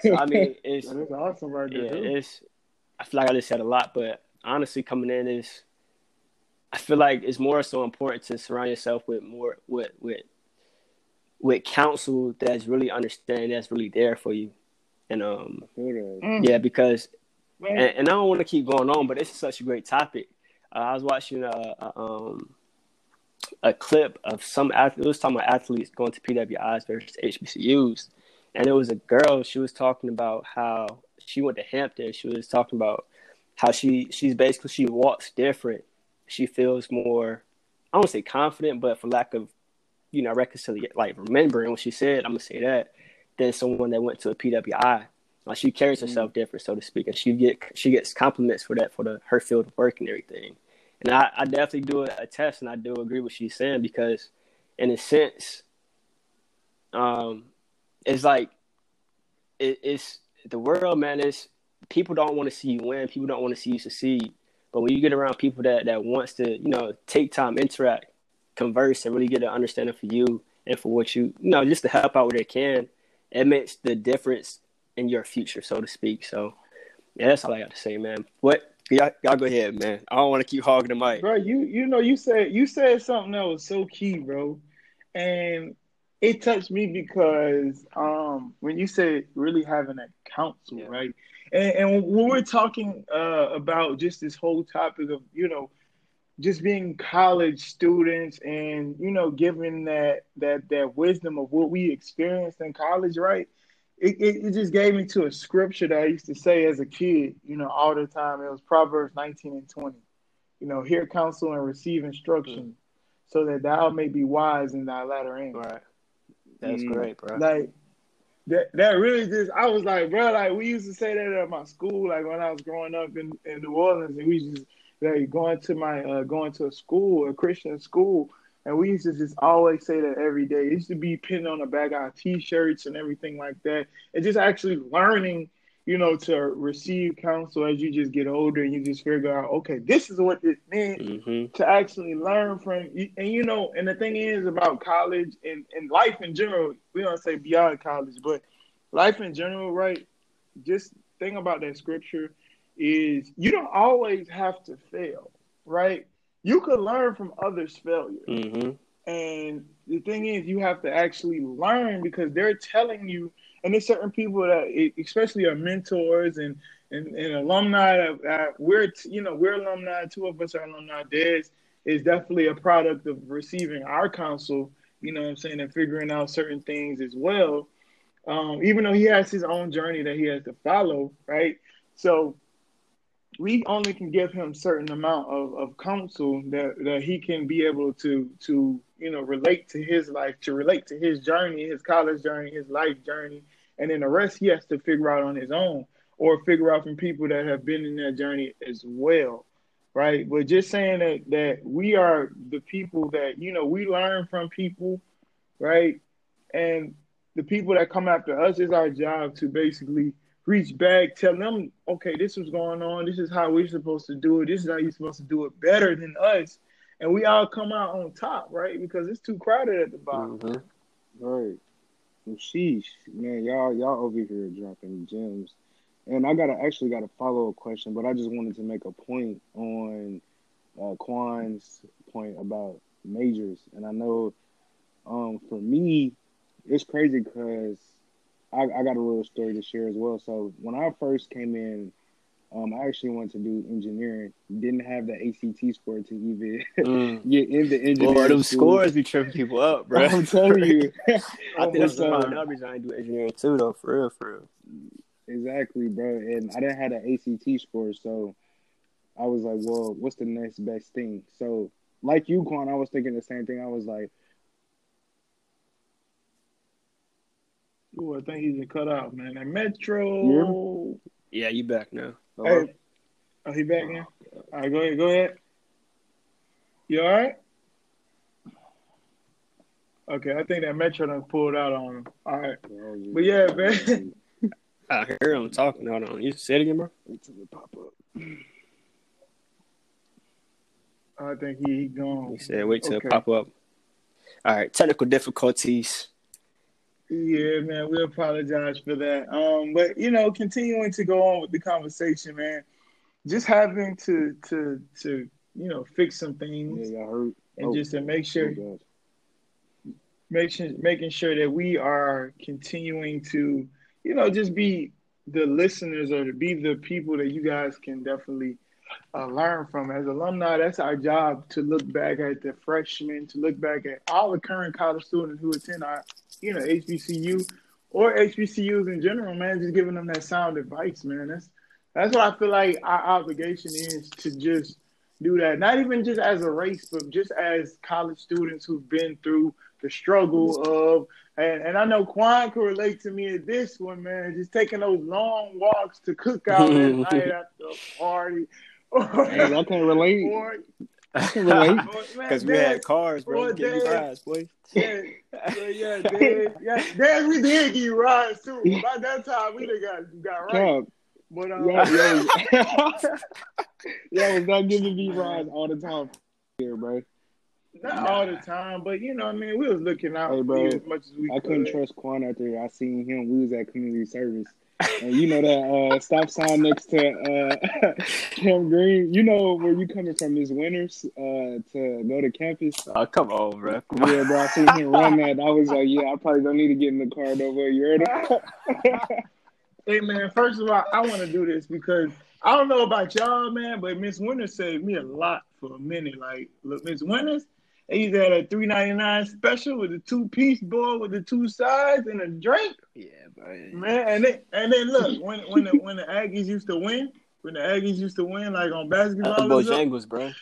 so, I mean, it's awesome, right there. Yeah, it's. I feel like I just said a lot, but honestly, coming in is. I feel like it's more so important to surround yourself with more with with with counsel that's really understanding that's really there for you, and um, mm. yeah, because and, and, I don't want to keep going on, but it's such a great topic. Uh, I was watching a, a, um a clip of some athlete. It was talking about athletes going to PWIs versus HBCUs, and it was a girl. She was talking about how she went to Hampton. She was talking about how she she's basically she walks different. She feels more. I don't say confident, but for lack of you know, reconciliate, like remembering what she said, I'm gonna say that, than someone that went to a PWI. Like she carries mm-hmm. herself mm-hmm. different, so to speak, and she get she gets compliments for that for the her field of work and everything. And I, I definitely do a, test, and I do agree with what she's saying because, in a sense, um, it's like it, it's the world, man. Is people don't want to see you win. People don't want to see you succeed. But when you get around people that that wants to, you know, take time, interact, converse and really get an understanding for you and for what you, you know, just to help out where they can, it makes the difference in your future, so to speak. So, yeah, that's all I got to say, man. What y'all, y'all go ahead, man. I don't want to keep hogging the mic, bro. You you know you said you said something that was so key, bro, and it touched me because um when you said really having that counsel, yeah. right? And, and when we're talking uh, about just this whole topic of you know just being college students and you know giving that that that wisdom of what we experienced in college right? It, it, it, just gave me to a scripture that i used to say as a kid you know all the time. It was proverbs 19 and 20 you know hear counsel and receive instruction mm. so that thou may be wise in thy latter end. Right. That's mm. great bro. Like that, that really just I was like, bro, like we used to say that at my school, like when I was growing up in, in New Orleans, and we just like going to my uh, going to a school, a Christian school, and we used to just always say that every day. It used to be pinned on the back of our T-shirts and everything like that, and just actually learning, you know, to receive counsel as you just get older and you just figure out, okay, this is what it meant mm-hmm. to actually learn from. And you know, and the thing is about college and and life in general. We don't say beyond college, but life in general, right? Just think about that scripture is you don't always have to fail. right? You could learn from others' failure. Mm-hmm. And the thing is, you have to actually learn because they're telling you, and there's certain people that, especially our mentors and and, and alumni that we're, you know, we're alumni. Two of us are alumni. Dez is definitely a product of receiving our counsel. You know what I'm saying, and figuring out certain things as well. Um, even though he has his own journey that he has to follow, right? So we only can give him certain amount of, of counsel that, that he can be able to to you know relate to his life, to relate to his journey, his college journey, his life journey, and then the rest he has to figure out on his own or figure out from people that have been in that journey as well. Right. But just saying that that we are the people that, you know, we learn from people, right? And the people that come after us is our job to basically reach back, tell them, okay, this is going on. This is how we're supposed to do it. This is how you're supposed to do it better than us. And we all come out on top, right? Because it's too crowded at the bottom. Mm-hmm. Right. Well, sheesh, man, y'all y'all over here dropping gems. And I got to actually got a follow up question, but I just wanted to make a point on uh, Quan's point about majors. And I know um, for me, it's crazy because I, I, got a little story to share as well. So when I first came in, um, I actually wanted to do engineering. Didn't have the ACT score to even mm. get into engineering. Boy, those scores be tripping people up, bro. I'm telling you. I think that's the another reason I do engineering too, though. For real, for real. Exactly, bro. And I didn't have an ACT score, so I was like, well, what's the next best thing? So, like you, Quan, I was thinking the same thing. I was like, Ooh, I think he's a cut out, man. And Metro. Yeah, you back now. Hey. Oh, he back now? All right, go ahead. Go ahead. You all right? Okay, I think that Metro done pulled out on him. All right. But yeah, man. I hear him talking. Hold on. You said it again, bro? Wait till it pop up. I think he, he gone. He said, wait till okay. it pop up. All right. Technical difficulties. Yeah, man, we apologize for that. Um, but you know, continuing to go on with the conversation, man. Just having to to to you know fix some things, yeah, and oh, just to make sure, oh make sure, making sure that we are continuing to you know just be the listeners or to be the people that you guys can definitely uh, learn from as alumni. That's our job to look back at the freshmen, to look back at all the current college students who attend our you know, HBCU or HBCUs in general, man, just giving them that sound advice, man. That's that's what I feel like our obligation is to just do that. Not even just as a race, but just as college students who've been through the struggle of and, and I know Quan could relate to me at this one, man. Just taking those long walks to cook out at night after a party. Hey, I can relate. Or, I can relate because we had cars, bro. Boy, Give rides, boy. Yeah, yeah, yeah, Dad. Yeah, Dad, we did give you rides too. By that time, we done got got right. Cap. But um, yeah, yeah, yeah, was not giving me rides all the time here, bro. Not nah. all the time, but you know, I mean, we was looking out hey, bro, as much as we. I could. couldn't trust Quan after I seen him. We was at community service and you know that uh, stop sign next to uh, Cam Green. You know where you coming from, Miss Winner's, uh, to go to campus. Oh, come on, bro. Come yeah, bro. I seen him run that. I was like, yeah, I probably don't need to get in the car no more. You ready? hey, man. First of all, I want to do this because I don't know about y'all, man, but Miss Winner's saved me a lot for a minute. Like, look, Miss Winner's. They used to have a three ninety nine special with a two piece bowl with the two sides and a drink. Yeah, man. Man, and then and then look when when the when the Aggies used to win, when the Aggies used to win, like on basketball. That's Bojangles, bro.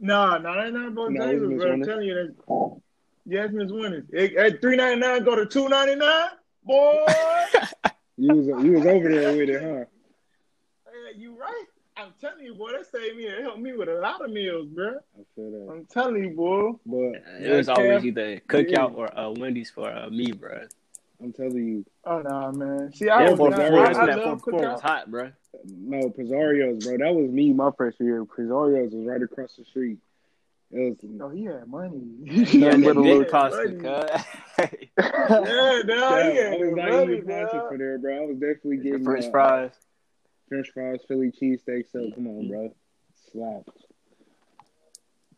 Nah, nah, that's not Bojangles, no, bro. I'm telling you that. Yes, Miss Winners. At three ninety nine, go to two ninety nine, boy. you was you was over there with it, huh? Yeah, you right. I'm telling you, boy, that saved me and helped me with a lot of meals, bro. I feel that. I'm telling you, boy. But it was always either cookout or uh, Wendy's for uh, me, bro. I'm telling you. Oh no, man. See, I was not, I, I, I love cookout. hot, bro. No, Pizzario's, bro. That was me my first year. Pizzario's was right across the street. It was. Oh, he had money. Nothing but a little costly, cut. yeah, no, yeah. I was not money, even for there, bro. I was definitely getting French uh, fries. French fries, Philly cheesesteak. So come on, bro, slap.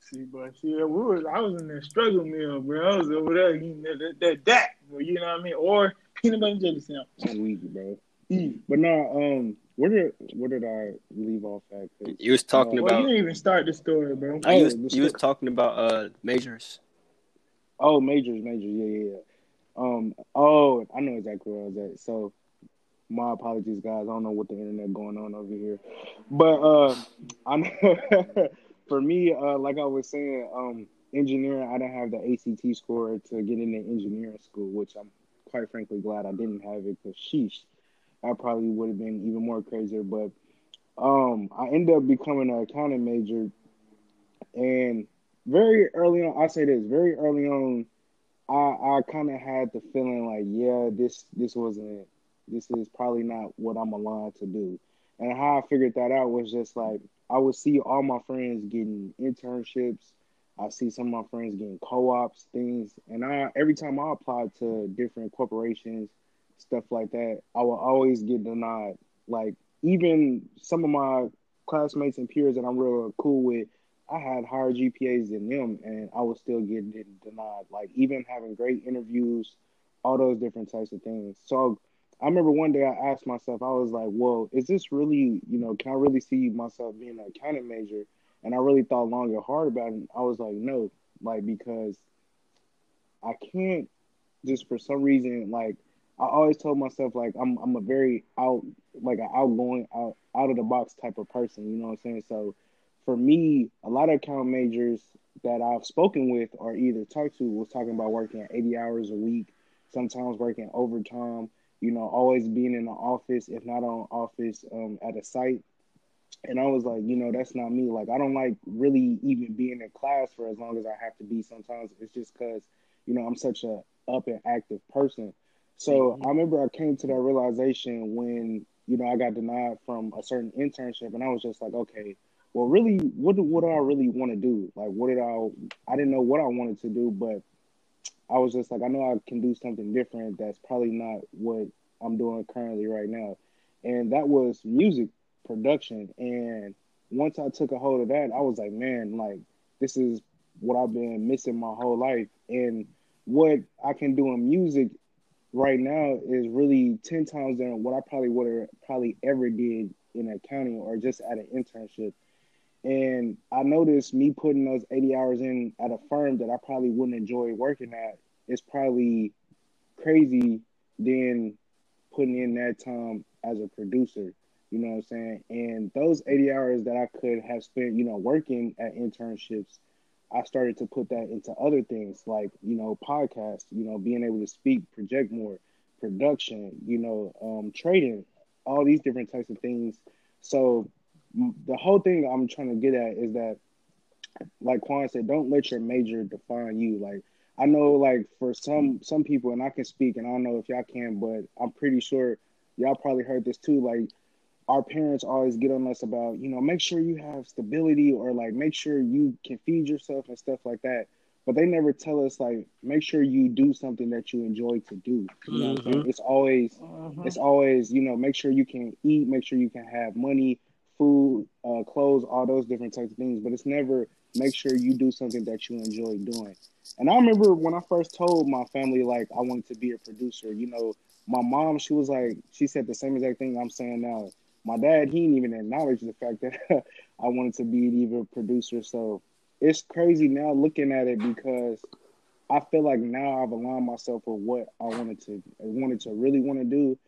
See, but see, we was I was in the struggle meal, bro. I was over there eating that that, that, that you know what I mean, or peanut butter and jelly sandwich. I'm weak, bro. Mm. But no, um, where did where did I leave off at? You was talking uh, about. Well, you didn't even start the story, bro. Oh, you was, you was talking about uh majors. Oh, majors, majors, yeah, yeah, yeah. Um, oh, I know exactly where I was at. So, my apologies, guys. I don't know what the internet going on over here, but uh, I for me, uh, like I was saying, um, engineering, I didn't have the ACT score to get into engineering school, which I'm quite frankly glad I didn't have it because sheesh, I probably would have been even more crazier. But um, I ended up becoming an accounting major, and very early on, I say this very early on, I I kind of had the feeling like, yeah, this this wasn't this is probably not what I'm aligned to do. And how I figured that out was just like I would see all my friends getting internships. I see some of my friends getting co-ops, things, and I every time I applied to different corporations, stuff like that, I would always get denied. Like even some of my classmates and peers that I'm real cool with, I had higher GPAs than them, and I was still getting denied. Like even having great interviews, all those different types of things. So I remember one day I asked myself, I was like, "Well, is this really, you know, can I really see myself being an accounting major?" And I really thought long and hard about it. I was like, "No," like because I can't just for some reason like I always told myself like I'm I'm a very out like an outgoing out out of the box type of person. You know what I'm saying? So for me, a lot of account majors that I've spoken with or either talked to was talking about working 80 hours a week, sometimes working overtime you know, always being in the office, if not on office, um, at a site. And I was like, you know, that's not me. Like, I don't like really even being in class for as long as I have to be. Sometimes it's just because, you know, I'm such a up and active person. So mm-hmm. I remember I came to that realization when, you know, I got denied from a certain internship, and I was just like, okay, well, really, what do what do I really want to do? Like, what did I? I didn't know what I wanted to do, but I was just like, I know I can do something different that's probably not what I'm doing currently right now. And that was music production. And once I took a hold of that, I was like, man, like this is what I've been missing my whole life. And what I can do in music right now is really 10 times than what I probably would have probably ever did in accounting or just at an internship. And I noticed me putting those 80 hours in at a firm that I probably wouldn't enjoy working at is probably crazy than putting in that time as a producer. You know what I'm saying? And those 80 hours that I could have spent, you know, working at internships, I started to put that into other things like, you know, podcasts, you know, being able to speak, project more, production, you know, um, trading, all these different types of things. So the whole thing I'm trying to get at is that, like Quan said, don't let your major define you. Like I know, like for some some people, and I can speak, and I don't know if y'all can, but I'm pretty sure y'all probably heard this too. Like our parents always get on us about, you know, make sure you have stability or like make sure you can feed yourself and stuff like that. But they never tell us like make sure you do something that you enjoy to do. You know mm-hmm. It's always mm-hmm. it's always, you know, make sure you can eat, make sure you can have money, food, uh, clothes, all those different types of things. But it's never make sure you do something that you enjoy doing. And I remember when I first told my family like I wanted to be a producer, you know, my mom, she was like, she said the same exact thing I'm saying now. My dad, he didn't even acknowledge the fact that I wanted to be either producer. So it's crazy now looking at it because I feel like now I've aligned myself with what I wanted to I wanted to really want to do.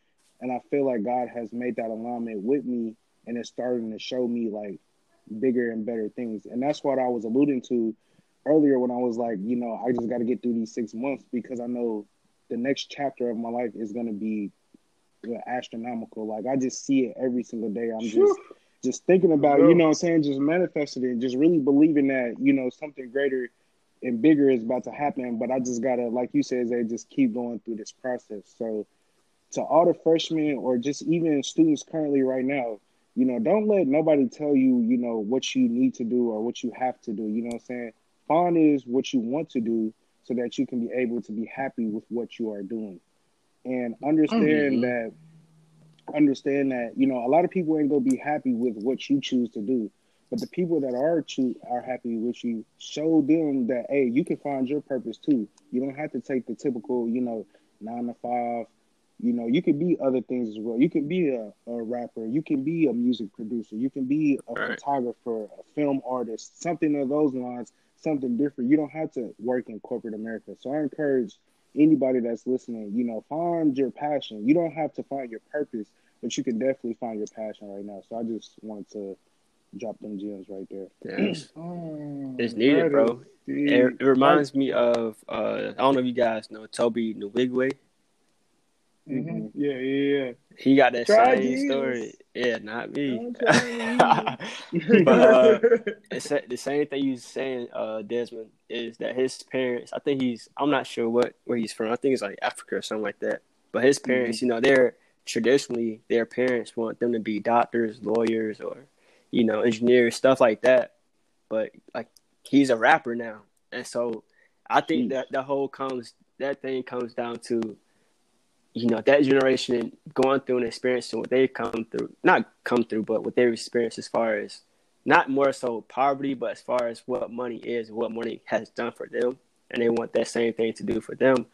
And I feel like God has made that alignment with me and it's starting to show me like bigger and better things. And that's what I was alluding to earlier when I was like, you know, I just got to get through these six months because I know the next chapter of my life is going to be astronomical. Like I just see it every single day. I'm just just thinking about it, you know what I'm saying? Just manifesting it, just really believing that, you know, something greater and bigger is about to happen. But I just gotta, like you said, they just keep going through this process. So to all the freshmen or just even students currently right now, you know, don't let nobody tell you, you know, what you need to do or what you have to do. You know what I'm saying? Fun is what you want to do so that you can be able to be happy with what you are doing. And understand mm-hmm. that understand that, you know, a lot of people ain't gonna be happy with what you choose to do. But the people that are true are happy with you, show them that hey, you can find your purpose too. You don't have to take the typical, you know, nine to five. You know, you can be other things as well. You can be a, a rapper. You can be a music producer. You can be a Right. photographer, a film artist, something of those lines, something different. You don't have to work in corporate America. So I encourage anybody that's listening, you know, find your passion. You don't have to find your purpose, but you can definitely find your passion right now. So I just wanted to drop them gems right there. Yeah, it's, Mm, it's needed, bro. It, it reminds me of uh, I don't know if you guys know Tobe Nwigwe. Mhm. Yeah, yeah, yeah. He got that Try same Jesus. story. Yeah, not me. But uh, it's the same thing you saying, uh, Desmond, is that his parents. I think he's. I'm not sure what where he's from. I think it's like Africa or something like that. But his parents, you know, they're traditionally their parents want them to be doctors, lawyers, or you know, engineers, stuff like that. But like he's a rapper now, and so I think that the whole comes that thing comes down to you know that generation going through and experiencing what they've come through not come through but what they've experienced as far as not more so poverty but as far as what money is what money has done for them. And they want that same thing to do for them.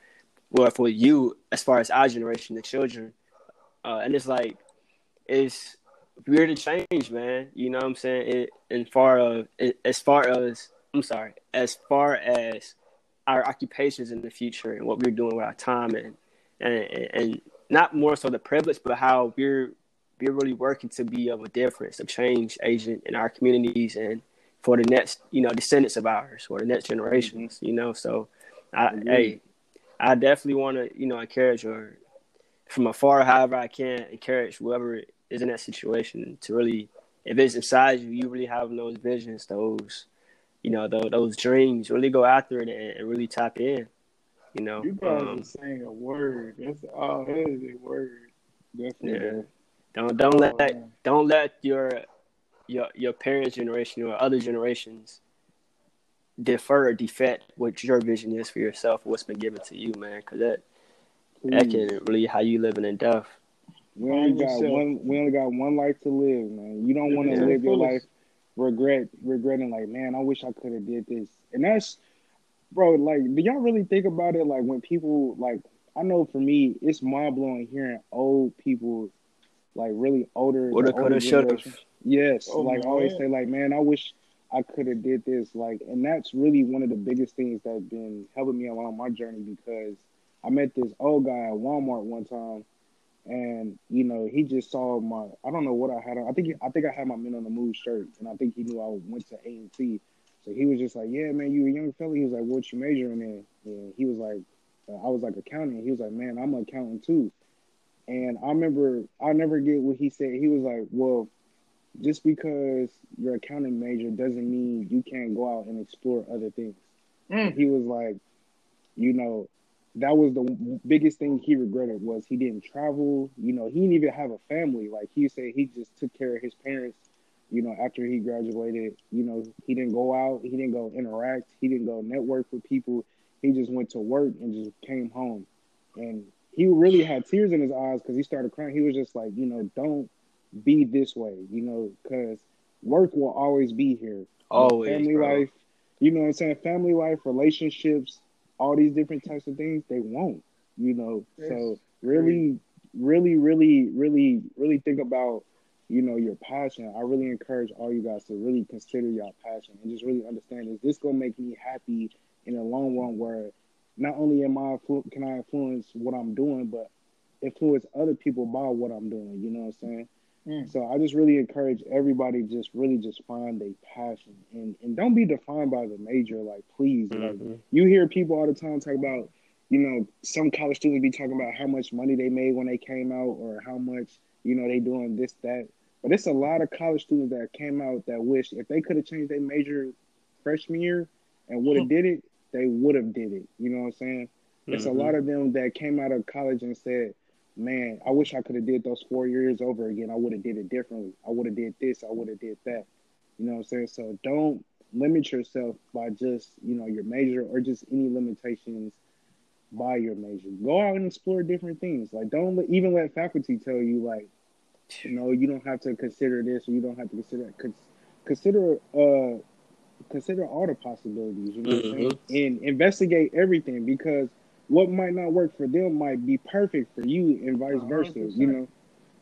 Or for you as far as our generation the children uh, and it's like it's weird to change man. You know what i'm saying? It in far of as far as i'm sorry as far as our occupations in the future and what we're doing with our time and and, and not more so the privilege, but how we're we're really working to be of a difference, a change agent in our communities and for the next, you know, descendants of ours or the next generations, you know. So, I, Agreed. hey, I definitely want to, you know, encourage or from afar, however I can, encourage whoever is in that situation to really, if it's inside you, you really have those visions, those, you know, those, those dreams, really go after it and, and really tap in. You know, You guys Um, are saying a word. That's all. That is a word. Definitely. Yeah. Don't don't Oh, let man. don't let your your your parents' generation or other generations defer or defect what your vision is for yourself, what's been given to you, man. Because that that can really how you living in death. We only got yourself. one. We only got one life to live, man. You don't want to Yeah. live your life regret, regretting like, man, I wish I could have did this. And that's, bro. Like, do y'all really think about it? Like when people like, I know for me, it's mind blowing hearing old people, like really older, Woulda, the older coulda, generation. Yes, Oh, like I always say, like, man, I wish I could have did this. Like, and that's really one of the biggest things that's been helping me along my journey because I met this old guy at Walmart one time, and you know he just saw my I don't know what I had on. I think I think I had my Men on the Move shirt, and I think he knew I went to A and T. So he was just like, "Yeah, man, you a young fella." He was like, "What you majoring in?" And he was like, uh, "I was like accounting." He was like, "Man, I'm an accountant too." And I remember I never get what he said. He was like, "Well, just because you're accounting major doesn't mean you can't go out and explore other things." Mm. He was like, you know, that was the biggest thing he regretted was he didn't travel. You know, he didn't even have a family. Like he said, he just took care of his parents. You know, after he graduated, you know, he didn't go out, he didn't go interact, he didn't go network with people. He just went to work and just came home, and he really had tears in his eyes because he started crying. He was just like, you know, don't be this way, you know, because work will always be here. Always, family bro. life, you know what I'm saying? Family life, relationships, all these different types of things, they won't, you know. So Yes. really, really, really, really, really think about, you know, your passion. I really encourage all you guys to really consider your passion and just really understand is this gonna make me happy in the long run where not only am I can I influence what I'm doing, but influence other people by what I'm doing, you know what I'm saying? Mm. So I just really encourage everybody just really just find a passion and and don't be defined by the major. Like please, like Mhm. you hear people all the time talk about, you know, some college students be talking about how much money they made when they came out or how much you know they doing this that. But it's a lot of college students that came out that wish if they could have changed their major freshman year and would have did it, they would have did it. You know what I'm saying? It's a Mhm. lot of them that came out of college and said, "Man, I wish I could have did those four years over again. I would have did it differently. I would have did this. I would have did that." You know what I'm saying? So don't limit yourself by just you know your major or just any limitations by your major. Go out and explore different things. Like don't even let faculty tell you like, you know, you don't have to consider this or you don't have to consider that. Consider uh consider all the possibilities. You know what I'm saying? And investigate everything because what might not work for them might be perfect for you, and vice versa. 100%. You know.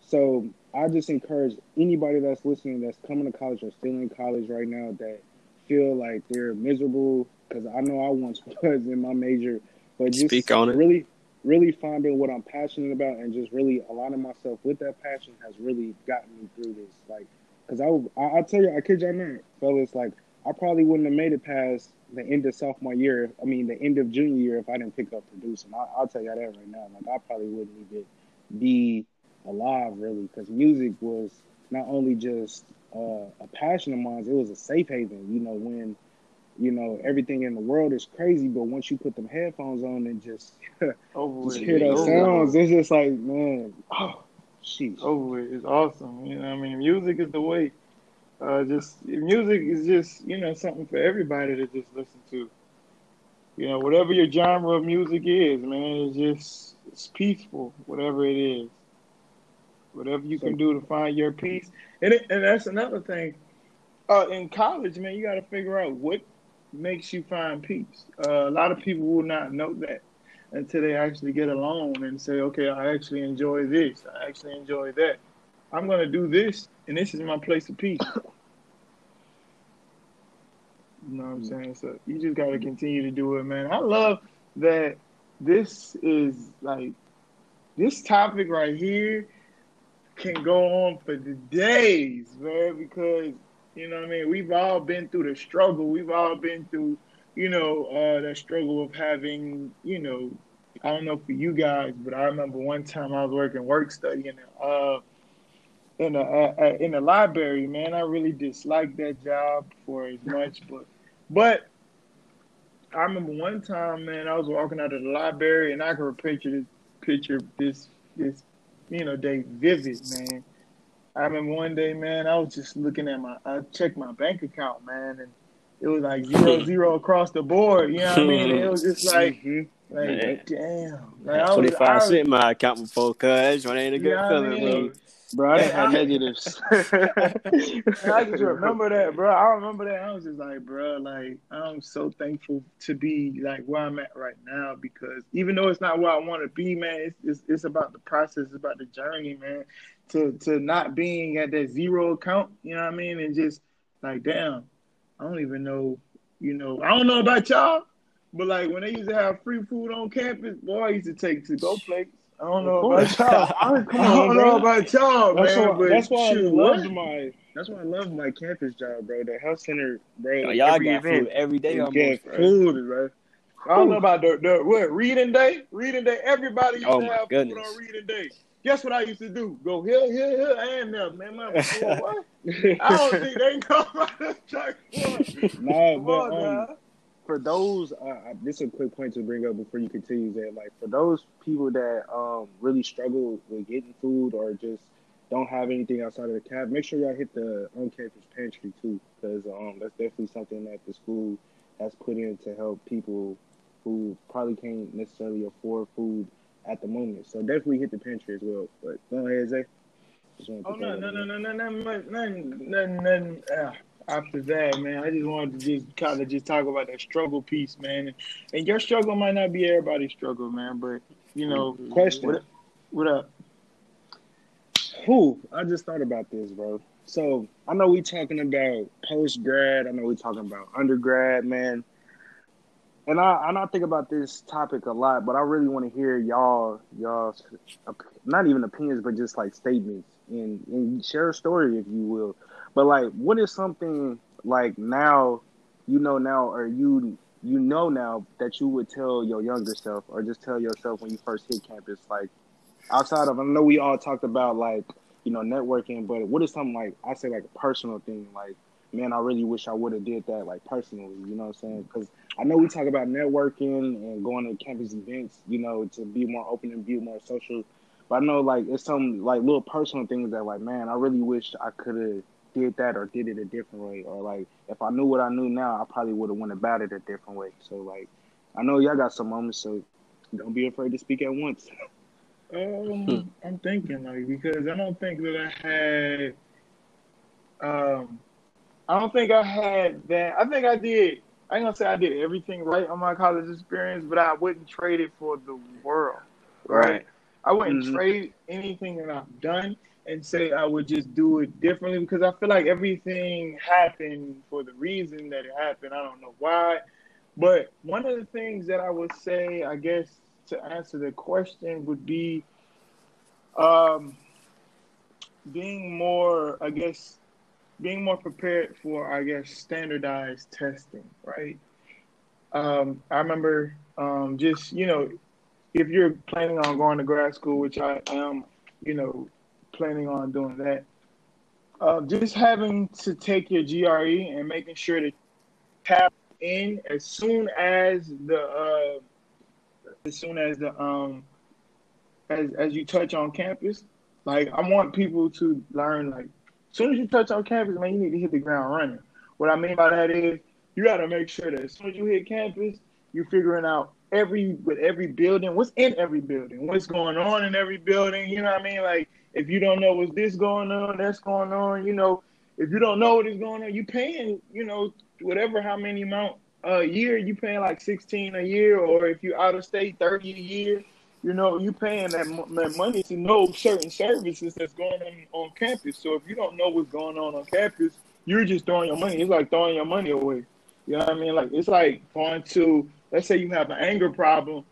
So I just encourage anybody that's listening that's coming to college or still in college right now that feel like they're miserable because I know I once was in my major, but just Speak on it. really, really finding what I'm passionate about and just really aligning myself with that passion has really gotten me through this. Like, because I, I, I tell you, I kid y'all not, fellas, like I probably wouldn't have made it past the end of sophomore year. I mean, the end of junior year if I didn't pick up producing. I, I'll tell you that right now. Like, I probably wouldn't even be alive really because music was not only just uh, a passion of mine, it was a safe haven. You know, when you know everything in the world is crazy, but once you put them headphones on and just Over just hear those sounds, it's just like man, oh, sheesh. Over with. It's awesome. You know, I mean, music is the way. Uh, just music is just you know something for everybody to just listen to. You know, whatever your genre of music is, man, it's just it's peaceful. Whatever it is, whatever you can do to find your peace, and it, and that's another thing. Uh, in college, man, you got to figure out what makes you find peace. Uh, a lot of people will not know that until they actually get alone and say, okay, I actually enjoy this. I actually enjoy that. I'm going to do this, and this is my place of peace. You know what I'm saying? So you just got to continue to do it, man. I love that this is like, this topic right here can go on for the days, man, because, you know what I mean? We've all been through the struggle. We've all been through, you know, uh, that struggle of having, you know, I don't know for you guys, but I remember one time I was working work study in the, uh, in uh, in the library. Man, I really disliked that job for as much, but but I remember one time, man, I was walking out of the library and I can picture this picture this this you know day vivid, man. I remember one day, man, I was just looking at my I checked my bank account, man, and it was like zero zero across the board. You know what I mean? It was just like Mhm. like Man. damn. Like I was, Twenty I five was, cent in my account before, cuz when ain't a good you know what I feeling, mean? bro. Bro, I didn't have negatives. I just remember that, bro. I remember that. I was just like, bro, like I'm so thankful to be like where I'm at right now because even though it's not where I want to be, man, it's, it's it's about the process, it's about the journey, man. To to not being at that zero account, you know what I mean, and just like, damn, I don't even know, you know, I don't know about y'all, but like when they used to have free food on campus, boy, I used to take to go plates. I don't know about course. y'all. I- come I don't bro. know about y'all, That's man. why, but that's why shoot, I loved what? my that's why I love my campus job, bro. The health center, bro. Yo, y'all every got event, food every day you almost, get bro. food, bro. I don't know about the, the what reading day. Reading day. Everybody used Oh to my have goodness. food on reading day. Guess what I used to do? Go here, here, here, and there, man. My boy? I don't think they come out of no, Come but on, um, for those, uh, I- this is a quick point to bring up before you continue. That like for those people that um really struggle with getting food or just don't have anything outside of the cab, make sure y'all hit the on-campus pantry too, because um that's definitely something that the school has put in to help people who probably can't necessarily afford food at the moment. So definitely hit the pantry as well. But go ahead, Zay. Just wanted to Oh no, no, no, no, no, no, nothing, nothing, nothing. Uh, after that, man, I just wanted to just kind of just talk about that struggle piece, man. And, and your struggle might not be everybody's struggle, man, but you know, Question. what, what up? Who? I just thought about this, bro. So I know we talking about post grad. I know we talking about undergrad, man. And I and I think about this topic a lot, but I really want to hear y'all y'all's op- not even opinions, but just like statements and and share a story if you will. But like, what is something like now, you know now, or you you know now that you would tell your younger self, or just tell yourself when you first hit campus, like outside of I know we all talked about like you know networking, but what is something like I say like a personal thing, like man, I really wish I would have did that like personally, you know what I'm saying? Because I know we talk about networking and going to campus events, you know, to be more open and be more social. But I know like it's some like little personal things that like man, I really wish I could have did that or did it a different way, or like if I knew what I knew now, I probably would have went about it a different way. So like I know y'all got some moments, so don't be afraid to speak at once. Um, I'm thinking like because I don't think that I had. Um, I don't think I had that. I think I did. I ain't gonna say I did everything right on my college experience, but I wouldn't trade it for the world. Right. Right. I wouldn't Mhm. trade anything that I've done and say I would just do it differently because I feel like everything happened for the reason that it happened. I don't know why. But one of the things that I would say, I guess, to answer the question would be um, being more, I guess, being more prepared for, I guess, standardized testing, right? Um, I remember um, just, you know, if you're planning on going to grad school, which I am, you know, planning on doing that, uh, just having to take your GRE and making sure to tap in as soon as the uh, as soon as the um as as you touch on campus. Like I want people to learn like as soon as you touch on campus, man, you need to hit the ground running. What I mean by that is you got to make sure that as soon as you hit campus, you're figuring out every with every building, what's in every building, what's going on in every building. You know what I mean? Like if you don't know what's this going on, that's going on. You know, if you don't know what is going on, you paying. You know, whatever how many amount a year you paying like sixteen a year, or if you out of state, thirty a year. You know, you're paying that, mo- that money to know certain services that's going on on campus. So if you don't know what's going on on campus, you're just throwing your money. It's like throwing your money away. You know what I mean? Like it's like going to let's say you have an anger problem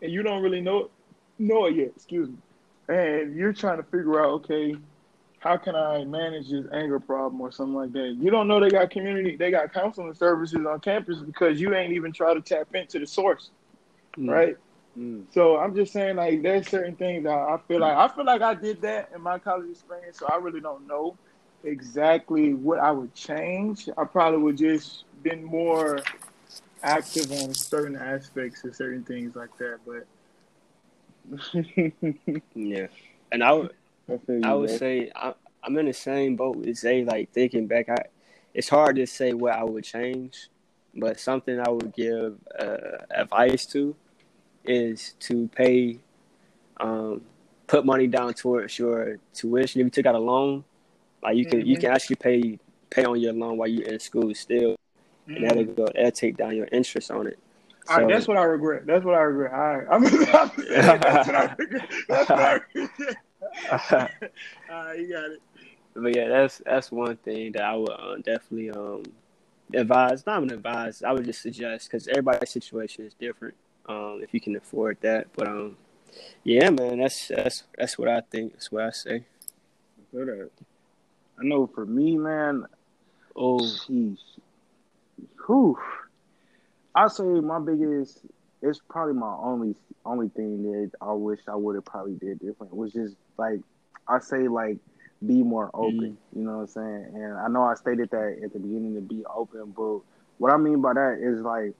and you don't really know know it yet. Excuse me, and you're trying to figure out okay, how can I manage this anger problem or something like that? You don't know they got community, they got counseling services on campus because you ain't even try to tap into the source, Mm. right? Mm. So I'm just saying, like, there's certain things that I feel like I feel like I did that in my college experience. So I really don't know exactly what I would change. I probably would just been more active on certain aspects of certain things like that. But Yeah. And I would I you, I would bro. say I, I'm in the same boat with Zay. Like thinking back, I it's hard to say what I would change, but something I would give uh, advice to is to pay, um, put money down towards your tuition. If you took out a loan, like you can you Mhm. can actually pay pay on your loan while you're in school still, and that'll go that'll take down your interest on it. So- that's what I regret. That's what I regret. All right, I'm, I'm that's what I regret. That's what I regret. All right, you got it. But yeah, that's that's one thing that I would uh, definitely um advise. Not even advise. I would just suggest because everybody's situation is different. Um, if you can afford that, but um, yeah, man, that's that's that's what I think. That's what I say. I feel that. I know for me, man, Oh, Sheesh. Whew. I say my biggest it's probably my only only thing that I wish I would have probably did different was just like I say like be more open. You know what I'm saying? And I know I stated that at the beginning to be open, but what I mean by that is like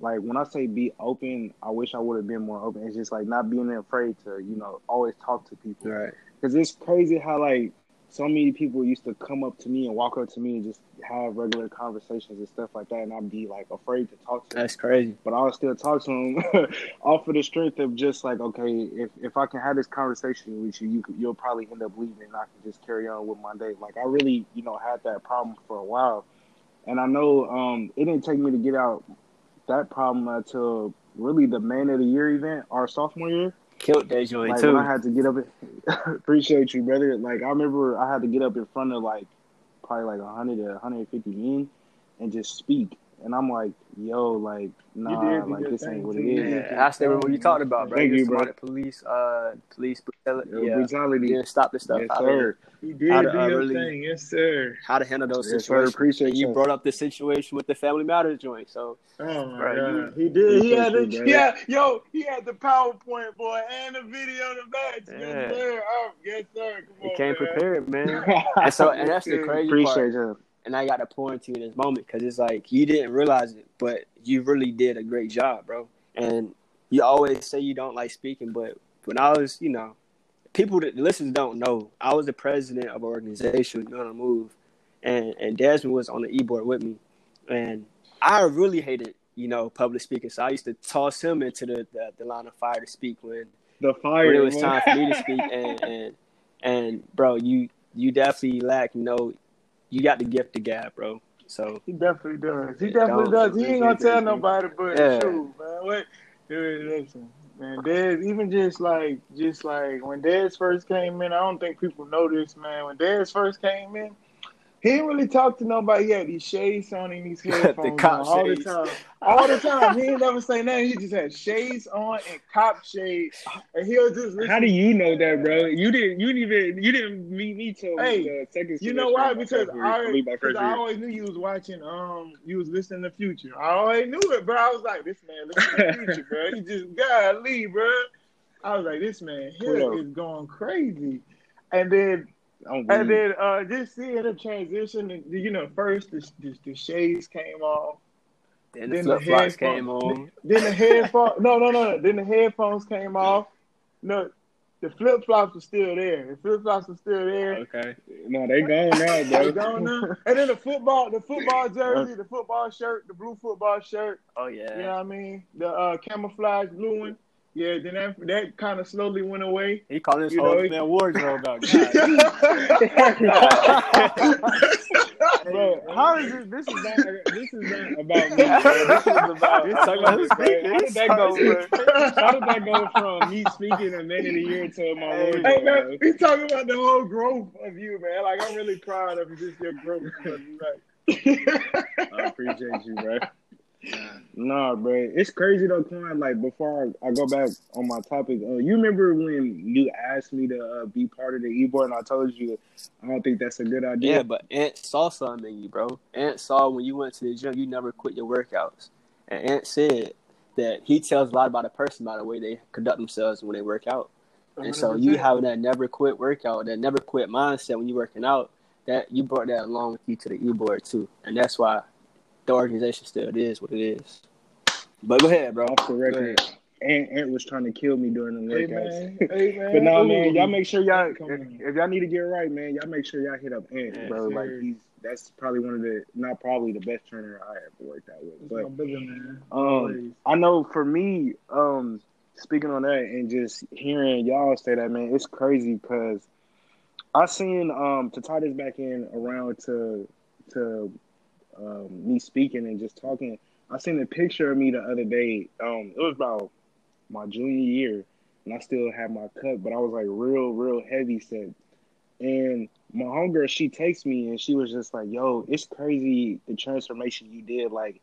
like when I say be open, I wish I would have been more open. It's just like not being afraid to, you know, always talk to people. right. Because it's crazy how like so many people used to come up to me and walk up to me and just have regular conversations and stuff like that, and I'd be like afraid to talk to them. That's crazy. But I'll still talk to them off of the strength of just like, okay, if, if I can have this conversation with you, you you'll probably end up leaving, and I can just carry on with my day. Like I really, you know, had that problem for a while, and I know um, it didn't take me to get out that problem until really the man of the year event our sophomore year. Killed that joint Like too. I had to get up, appreciate you, brother. Like I remember I had to get up in front of like probably like 100 to 150 men and just speak. And I'm like, yo, like nah, did do like this ain't what it is. Yeah. yeah, I still remember what you talked about, bro. Thank you, bro. police, uh, police brutality. Yo, Yeah, brutality. didn't stop the stuff. Yes, how, sir. You did How do to, uh, your really- thing, yes, sir. How to handle those Yes, sir. Appreciate you you. brought up the situation with the Family Matters joint, so Oh my Bro, you- god, he did. He had you, the yeah, yo, he had the PowerPoint boy and the video in the back. Yeah. Yes, sir. Oh, yes, sir. Come you on, came man. prepared, man. and so, and that's the crazy part. appreciate part. you. And I got to pour into you in this moment because it's like you didn't realize it, but you really did a great job, bro. And you always say you don't like speaking, but when I was, you know, people that listeners don't know, I was the president of an organization on the move, and and Desmond was on the e board with me, and I really hated, you know, public speaking. So I used to toss him into the the, the line of fire to speak when The fire. when it was time for me to speak and and and bro you you definitely lack know you got the gift of gab, bro. So He definitely does. He definitely does. He ain't gonna tell nobody but Yeah. truth, man. What? Dude, listen, man. Dez, even just like, just like when Dez first came in, I don't think people know this, man. When Dez first came in, he didn't really talk to nobody. He had these shades on and these headphones cop on all shades. the time. All the time. He ain't never say nothing. He just had shades on and cop shades, and he'll just listen. How do you know that, bro? You didn't. You didn't even. You didn't meet me till Hey, the second. You know why? of Because I. I because I always knew you was watching. Um, you was listening to Future. I always knew it, bro. I was like, this man listening to Future, bro. He just golly, bro. I was like, this man here Cool. is going crazy. And then, I'm and then, uh, just seeing the transition. and, You know, first the, the, the shades came off. then the Then the flip flops headphone- came on. Then the headphones. no, no, no. Then the headphones came off. No, the flip flops were still there. The flip flops were still there. Okay. No, they gone now, They bro. gone now. And then the football, the football jersey, the football shirt, the blue football shirt. Oh yeah. You know what I mean? The uh, camouflage blue one. Yeah. Then that that kind of slowly went away. He called his You whole know, man wardrobe out. Bro, how is this? This is not. This is not about me. bro. This is about. He's talking about his? How did that go? speakers. From, how did that go from me speaking a man of the year to my Hey, wardrobe? Hey man, bro? we talking about the whole growth of you, man. Like I'm really proud of you. Just your growth. of Like, I appreciate you, bro. Nah, bro, it's crazy though, Quan. Like before I, I go back on my topic, uh, you remember when you asked me to uh, be part of the e-board, and I told you I don't think that's a good idea. Yeah, but Ant saw something in you, bro. Ant saw when you went to the gym, you never quit your workouts. And Ant said that he tells a lot about a person by the way they conduct themselves when they work out. And so you having that never quit workout, that never quit mindset when you're working out, that you brought that along with you to the e board too. And that's why the organization still is what it is. But go ahead, bro. off the Go record, ahead. Ant, Ant was trying to kill me during the Hey workouts. man, hey man. But nah, Ooh. man, y'all make sure y'all Come if, if y'all need to get right, man, y'all make sure y'all hit up Ant, Yes, bro. Like he's that's probably one of the not probably the best trainer I ever worked out with. But my. Um, I know for me, um, speaking on that and just hearing y'all say that, man, it's crazy because I seen um to tie this back in around to to um, me speaking and just talking. I seen a picture of me the other day. Um, it was about my junior year, and I still had my cut, but I was like real, real heavy set. And my homegirl, she takes me and she was just like, "Yo, it's crazy the transformation you did. Like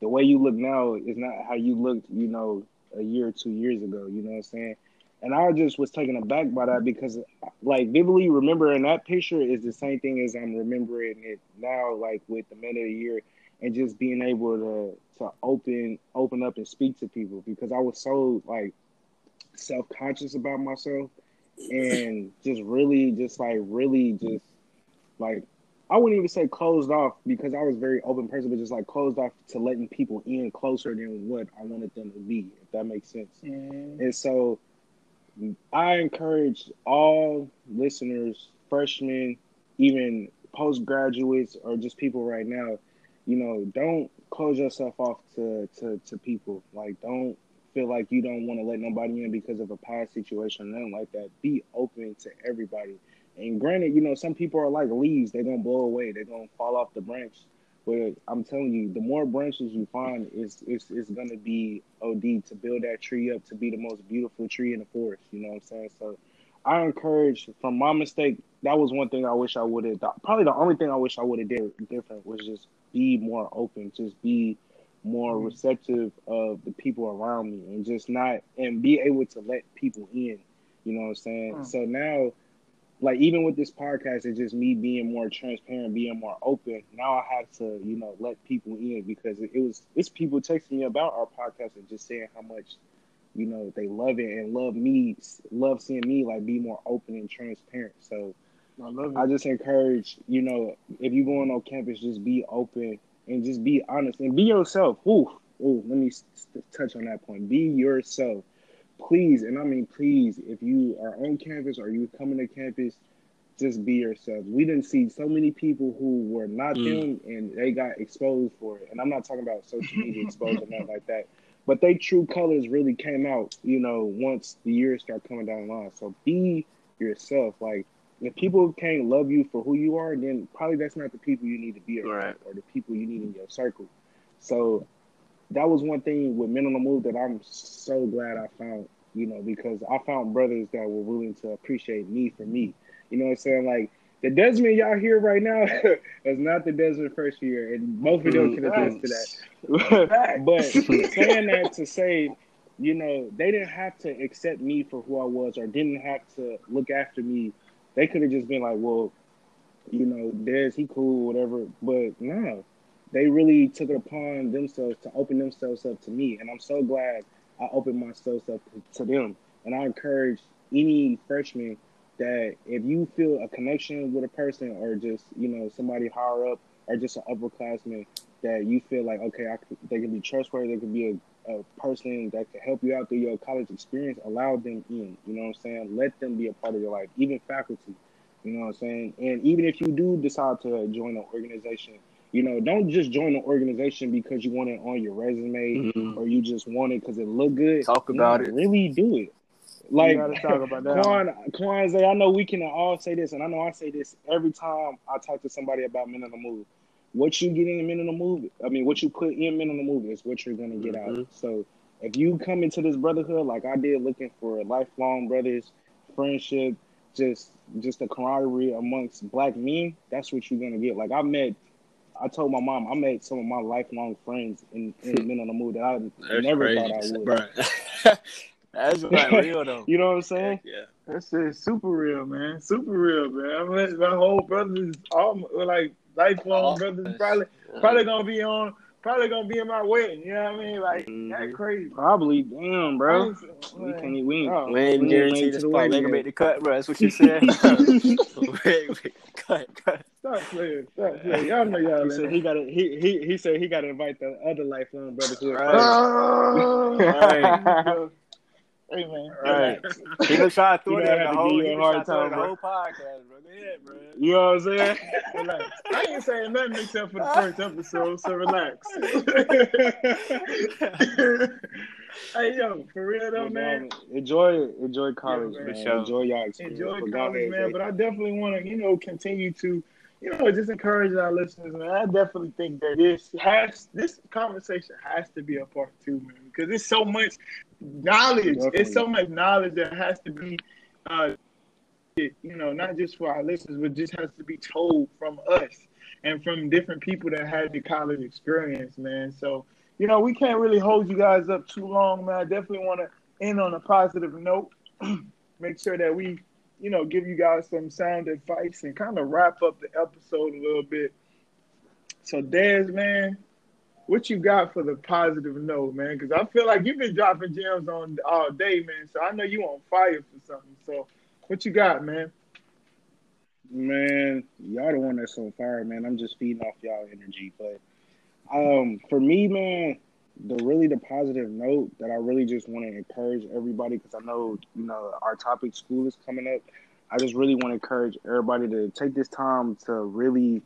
the way you look now is not how you looked, you know, a year or two years ago. You know what I'm saying?" And I just was taken aback by that because, like, vividly remembering that picture is the same thing as I'm remembering it now, like with the men of the year, and just being able to to open open up and speak to people because I was so like self conscious about myself and just really just like really just like I wouldn't even say closed off because I was a very open person, but just like closed off to letting people in closer than what I wanted them to be, if that makes sense. Mm. And so I encourage all listeners, freshmen, even postgraduates, or just people right now, you know, don't close yourself off to, to, to people. Like, don't feel like you don't want to let nobody in because of a past situation, or nothing like that. Be open to everybody. And granted, you know, some people are like leaves, they're going to blow away, they're going to fall off the branch. But I'm telling you, the more branches you find, it's it's, it's going to be OD to build that tree up to be the most beautiful tree in the forest. You know what I'm saying? So I encourage, from my mistake, that was one thing I wish I would have. Probably the only thing I wish I would have did different was just be more open, just be more Mhm. receptive of the people around me, and just not and be able to let people in. You know what I'm saying? Mm. So now like even with this podcast, it's just me being more transparent, being more open. Now I have to, you know, let people in because it, it was it's people texting me about our podcast and just saying how much, you know, they love it and love me, love seeing me like be more open and transparent. So I love it. I just encourage, you know, if you're going on campus, just be open and just be honest and be yourself. Ooh, ooh, let me touch on that point. Be yourself please, and I mean please, if you are on campus or you coming to campus, just be yourself. We didn't see so many people who were not Mm. them and they got exposed for it. And I'm not talking about social media exposed or nothing like that. But they true colors really came out, you know, once the years start coming down the line. So be yourself. Like if people can't love you for who you are, then probably that's not the people you need to be around Right. or the people you need in your circle. So that was one thing with Men on the Move that I'm so glad I found, you know, because I found brothers that were willing to appreciate me for me. You know what I'm saying? Like the Desmond y'all hear right now is not the Desmond first year, and both of them mm, can attest to that. but saying that to say, you know, they didn't have to accept me for who I was or didn't have to look after me. They could have just been like, well, you know, Des, he cool, whatever. But no, they really took it upon themselves to open themselves up to me. And I'm so glad I opened myself up to them. And I encourage any freshman that if you feel a connection with a person or just, you know, somebody higher up or just an upperclassman that you feel like, okay, could, they can be trustworthy, they can be a, a person that can help you out through your college experience, allow them in. You know what I'm saying? Let them be a part of your life, even faculty. You know what I'm saying? And even if you do decide to join an organization, you know, don't just join an organization because you want it on your resume Mhm. or you just want it because it look good. Talk about No, it. Really do it. Like gotta talk about that. Quan, Quan say, I know we can all say this, and I know I say this every time I talk to somebody about Men in the Move. What you get in Men in the Move, I mean, what you put in Men on the Move is what you're gonna get out. Mhm. So if you come into this brotherhood like I did, looking for lifelong brothers, friendship, just just a camaraderie amongst black men, that's what you're gonna get. Like I met, I told my mom I met some of my lifelong friends in, in Men on the Move that I That's never crazy. thought I would. Bruh. That's not real though. You know what I'm saying? Yeah. That shit super real, man. Super real, man. I mean, my whole brothers, all like lifelong All brothers, brothers. probably probably gonna be on, probably gonna be in my wedding. You know what I mean? Like Mhm. that crazy, Probably, damn, bro. I We can't. We ain't. Oh. We ain't We ain't guaranteed made the to the spot. They gonna make the cut, bro. That's what you said. wait, wait, cut, cut. Stop playing, stop playing. Y'all know y'all. He said he got to. He, he he said he got to invite the other lifelong brothers. Who Right. Oh, Right. Hey man, Right. He been trying to throw that the whole, you hard trying to throw time, the bro. whole podcast, bro. Ahead, bro. You know what I'm saying? relax. I ain't saying nothing except for the first episode, so relax. hey yo, for real though, man. Enjoy enjoy college, Yeah, man. sure. Enjoy y'all experience. enjoy But college, man. But I definitely want to, you know, continue to, you know, just encourage our listeners, man. I definitely think that this has this conversation has to be a part two, man, because it's so much knowledge. Definitely. It's so much knowledge that has to be, uh, you know, not just for our listeners, but just has to be told from us and from different people that had the college experience, man. So, you know, we can't really hold you guys up too long, man. I definitely want to end on a positive note. Make sure that we, you know, give you guys some sound advice and kind of wrap up the episode a little bit. So, Dez, man, what you got for the positive note, man? Because I feel like you've been dropping gems on all day, man. So I know you on fire for something. So, what you got, man? Man, y'all the one that's on fire, man. I'm just feeding off y'all energy. But um for me, man, the really the positive note that I really just want to encourage everybody because I know, you know, our topic school is coming up. I just really want to encourage everybody to take this time to really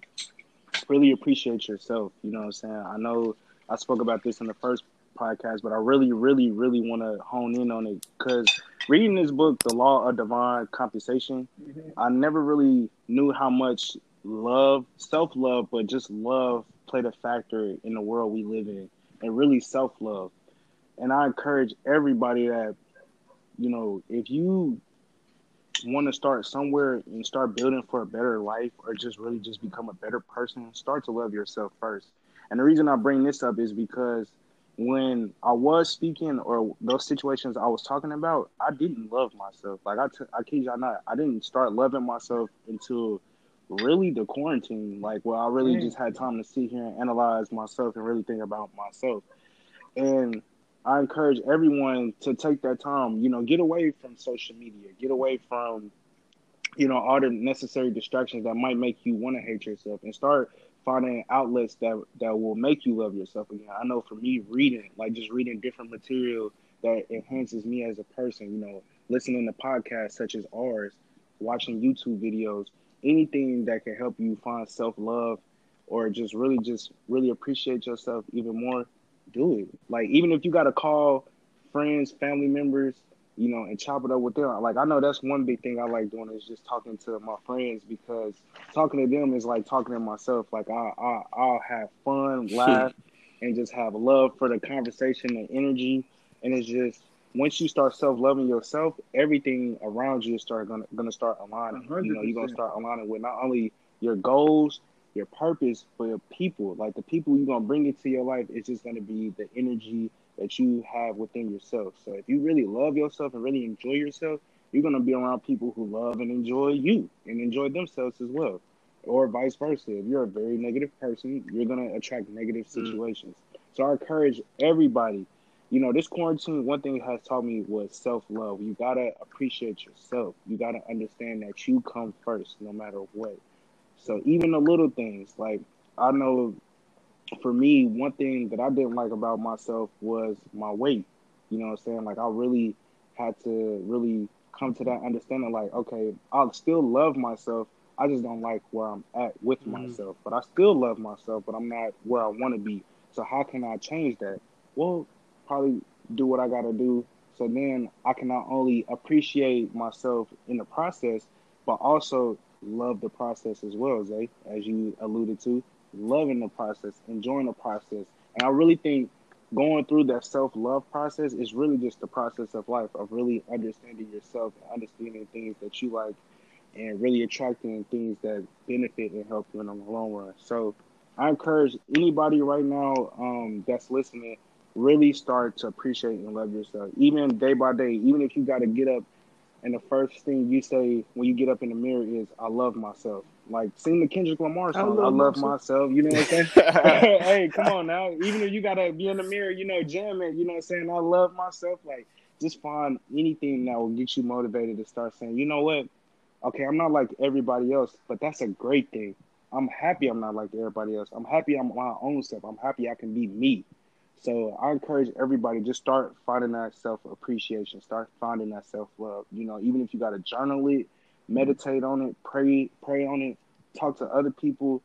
really appreciate yourself. You know what I'm saying? I know I spoke about this in the first podcast, but I really, really, really want to hone in on it because reading this book, The Law of Divine Compensation, mm-hmm. I never really knew how much love, self love, but just love played a factor in the world we live in, and really self love. And I encourage everybody that, you know, if you want to start somewhere and start building for a better life or just really just become a better person, start to love yourself first. And the reason I bring this up is because when I was speaking or those situations I was talking about, I didn't love myself. Like I, t- I kid y'all not, I didn't start loving myself until really the quarantine. Like where I really Mm. just had time to sit here and analyze myself and really think about myself. And I encourage everyone to take that time. You know, get away from social media, get away from, you know, all the necessary distractions that might make you want to hate yourself, and start finding outlets that that will make you love yourself again. I know for me, reading, like just reading different material that enhances me as a person. You know, listening to podcasts such as ours, watching YouTube videos, anything that can help you find self love or just really just really appreciate yourself even more do it like even if you got to call friends family members you know, and chop it up with them. Like I know that's one big thing I like doing is just talking to my friends because talking to them is like talking to myself. Like I, I I'll have fun, laugh, and just have love for the conversation and energy. And it's just once you start self loving yourself, everything around you is start gonna gonna start aligning. 100%. You know, you're gonna start aligning with not only your goals, your purpose, for your people. Like the people you're gonna bring into your life is just gonna be the energy that you have within yourself. So if you really love yourself and really enjoy yourself, you're gonna be around people who love and enjoy you and enjoy themselves as well. Or vice versa. If you're a very negative person, you're gonna attract negative mm. situations. So I encourage everybody, you know, this quarantine, one thing it has taught me was self love. You gotta appreciate yourself. You gotta understand that you come first no matter what. So even the little things, like I know for me, one thing that I didn't like about myself was my weight. You know what I'm saying? Like I really had to really come to that understanding like, okay, I still love myself. I just don't like where I'm at with Mhm. myself. But I still love myself, but I'm not where I want to be. So how can I change that? Well, probably do what I got to do. So then I can not only appreciate myself in the process, but also love the process as well, Zay, as you alluded to, loving the process, enjoying the process. And I really think going through that self love process is really just the process of life, of really understanding yourself and understanding things that you like and really attracting things that benefit and help you in the long run. So I encourage anybody right now um, that's listening, really start to appreciate and love yourself, even day by day. Even if you got to get up and the first thing you say when you get up in the mirror is, "I love myself." Like sing the Kendrick Lamar I song, love "I love myself." myself." You know what I'm saying? hey, come on now. Even if you gotta be in the mirror, you know, jamming. You know what I'm saying? I love myself. Like, just find anything that will get you motivated to start saying, you know what? Okay, I'm not like everybody else, but that's a great thing. I'm happy I'm not like everybody else. I'm happy I'm my own self. I'm happy I can be me. So I encourage everybody just start finding that self appreciation, start finding that self love. You know, even if you got to journal it, meditate on it, pray, pray on it, talk to other people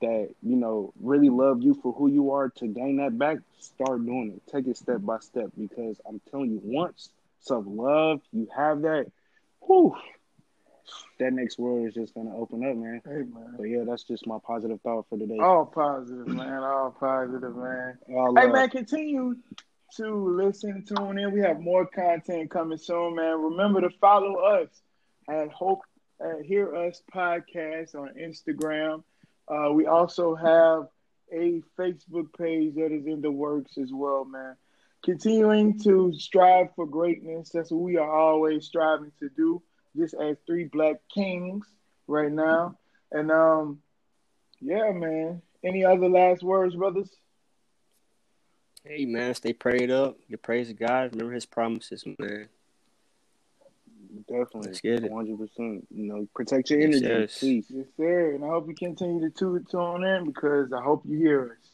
that you know really love you for who you are. To gain that back, start doing it. Take it step by step because I'm telling you, once self love, you have that. Whew, that next world is just gonna open up, man. Hey man. But yeah, that's just my positive thought for today. All positive, man. All positive, man. All Hey love. man, continue to listen, tune in. We have more content coming soon, man. Remember to follow us at Hope at Hear Us Podcast on Instagram. Uh, we also have a Facebook page that is in the works as well, man. Continuing to strive for greatness. That's what we are always striving to do. Just as three black kings right now. And um, yeah, man. Any other last words, brothers? Hey man, stay prayed up. Give praise to God. Remember His promises, man. Definitely, Let's get it. one hundred percent. You know, protect your energy, yes. please. Yes, sir. And I hope you continue to tune in because I hope you hear us.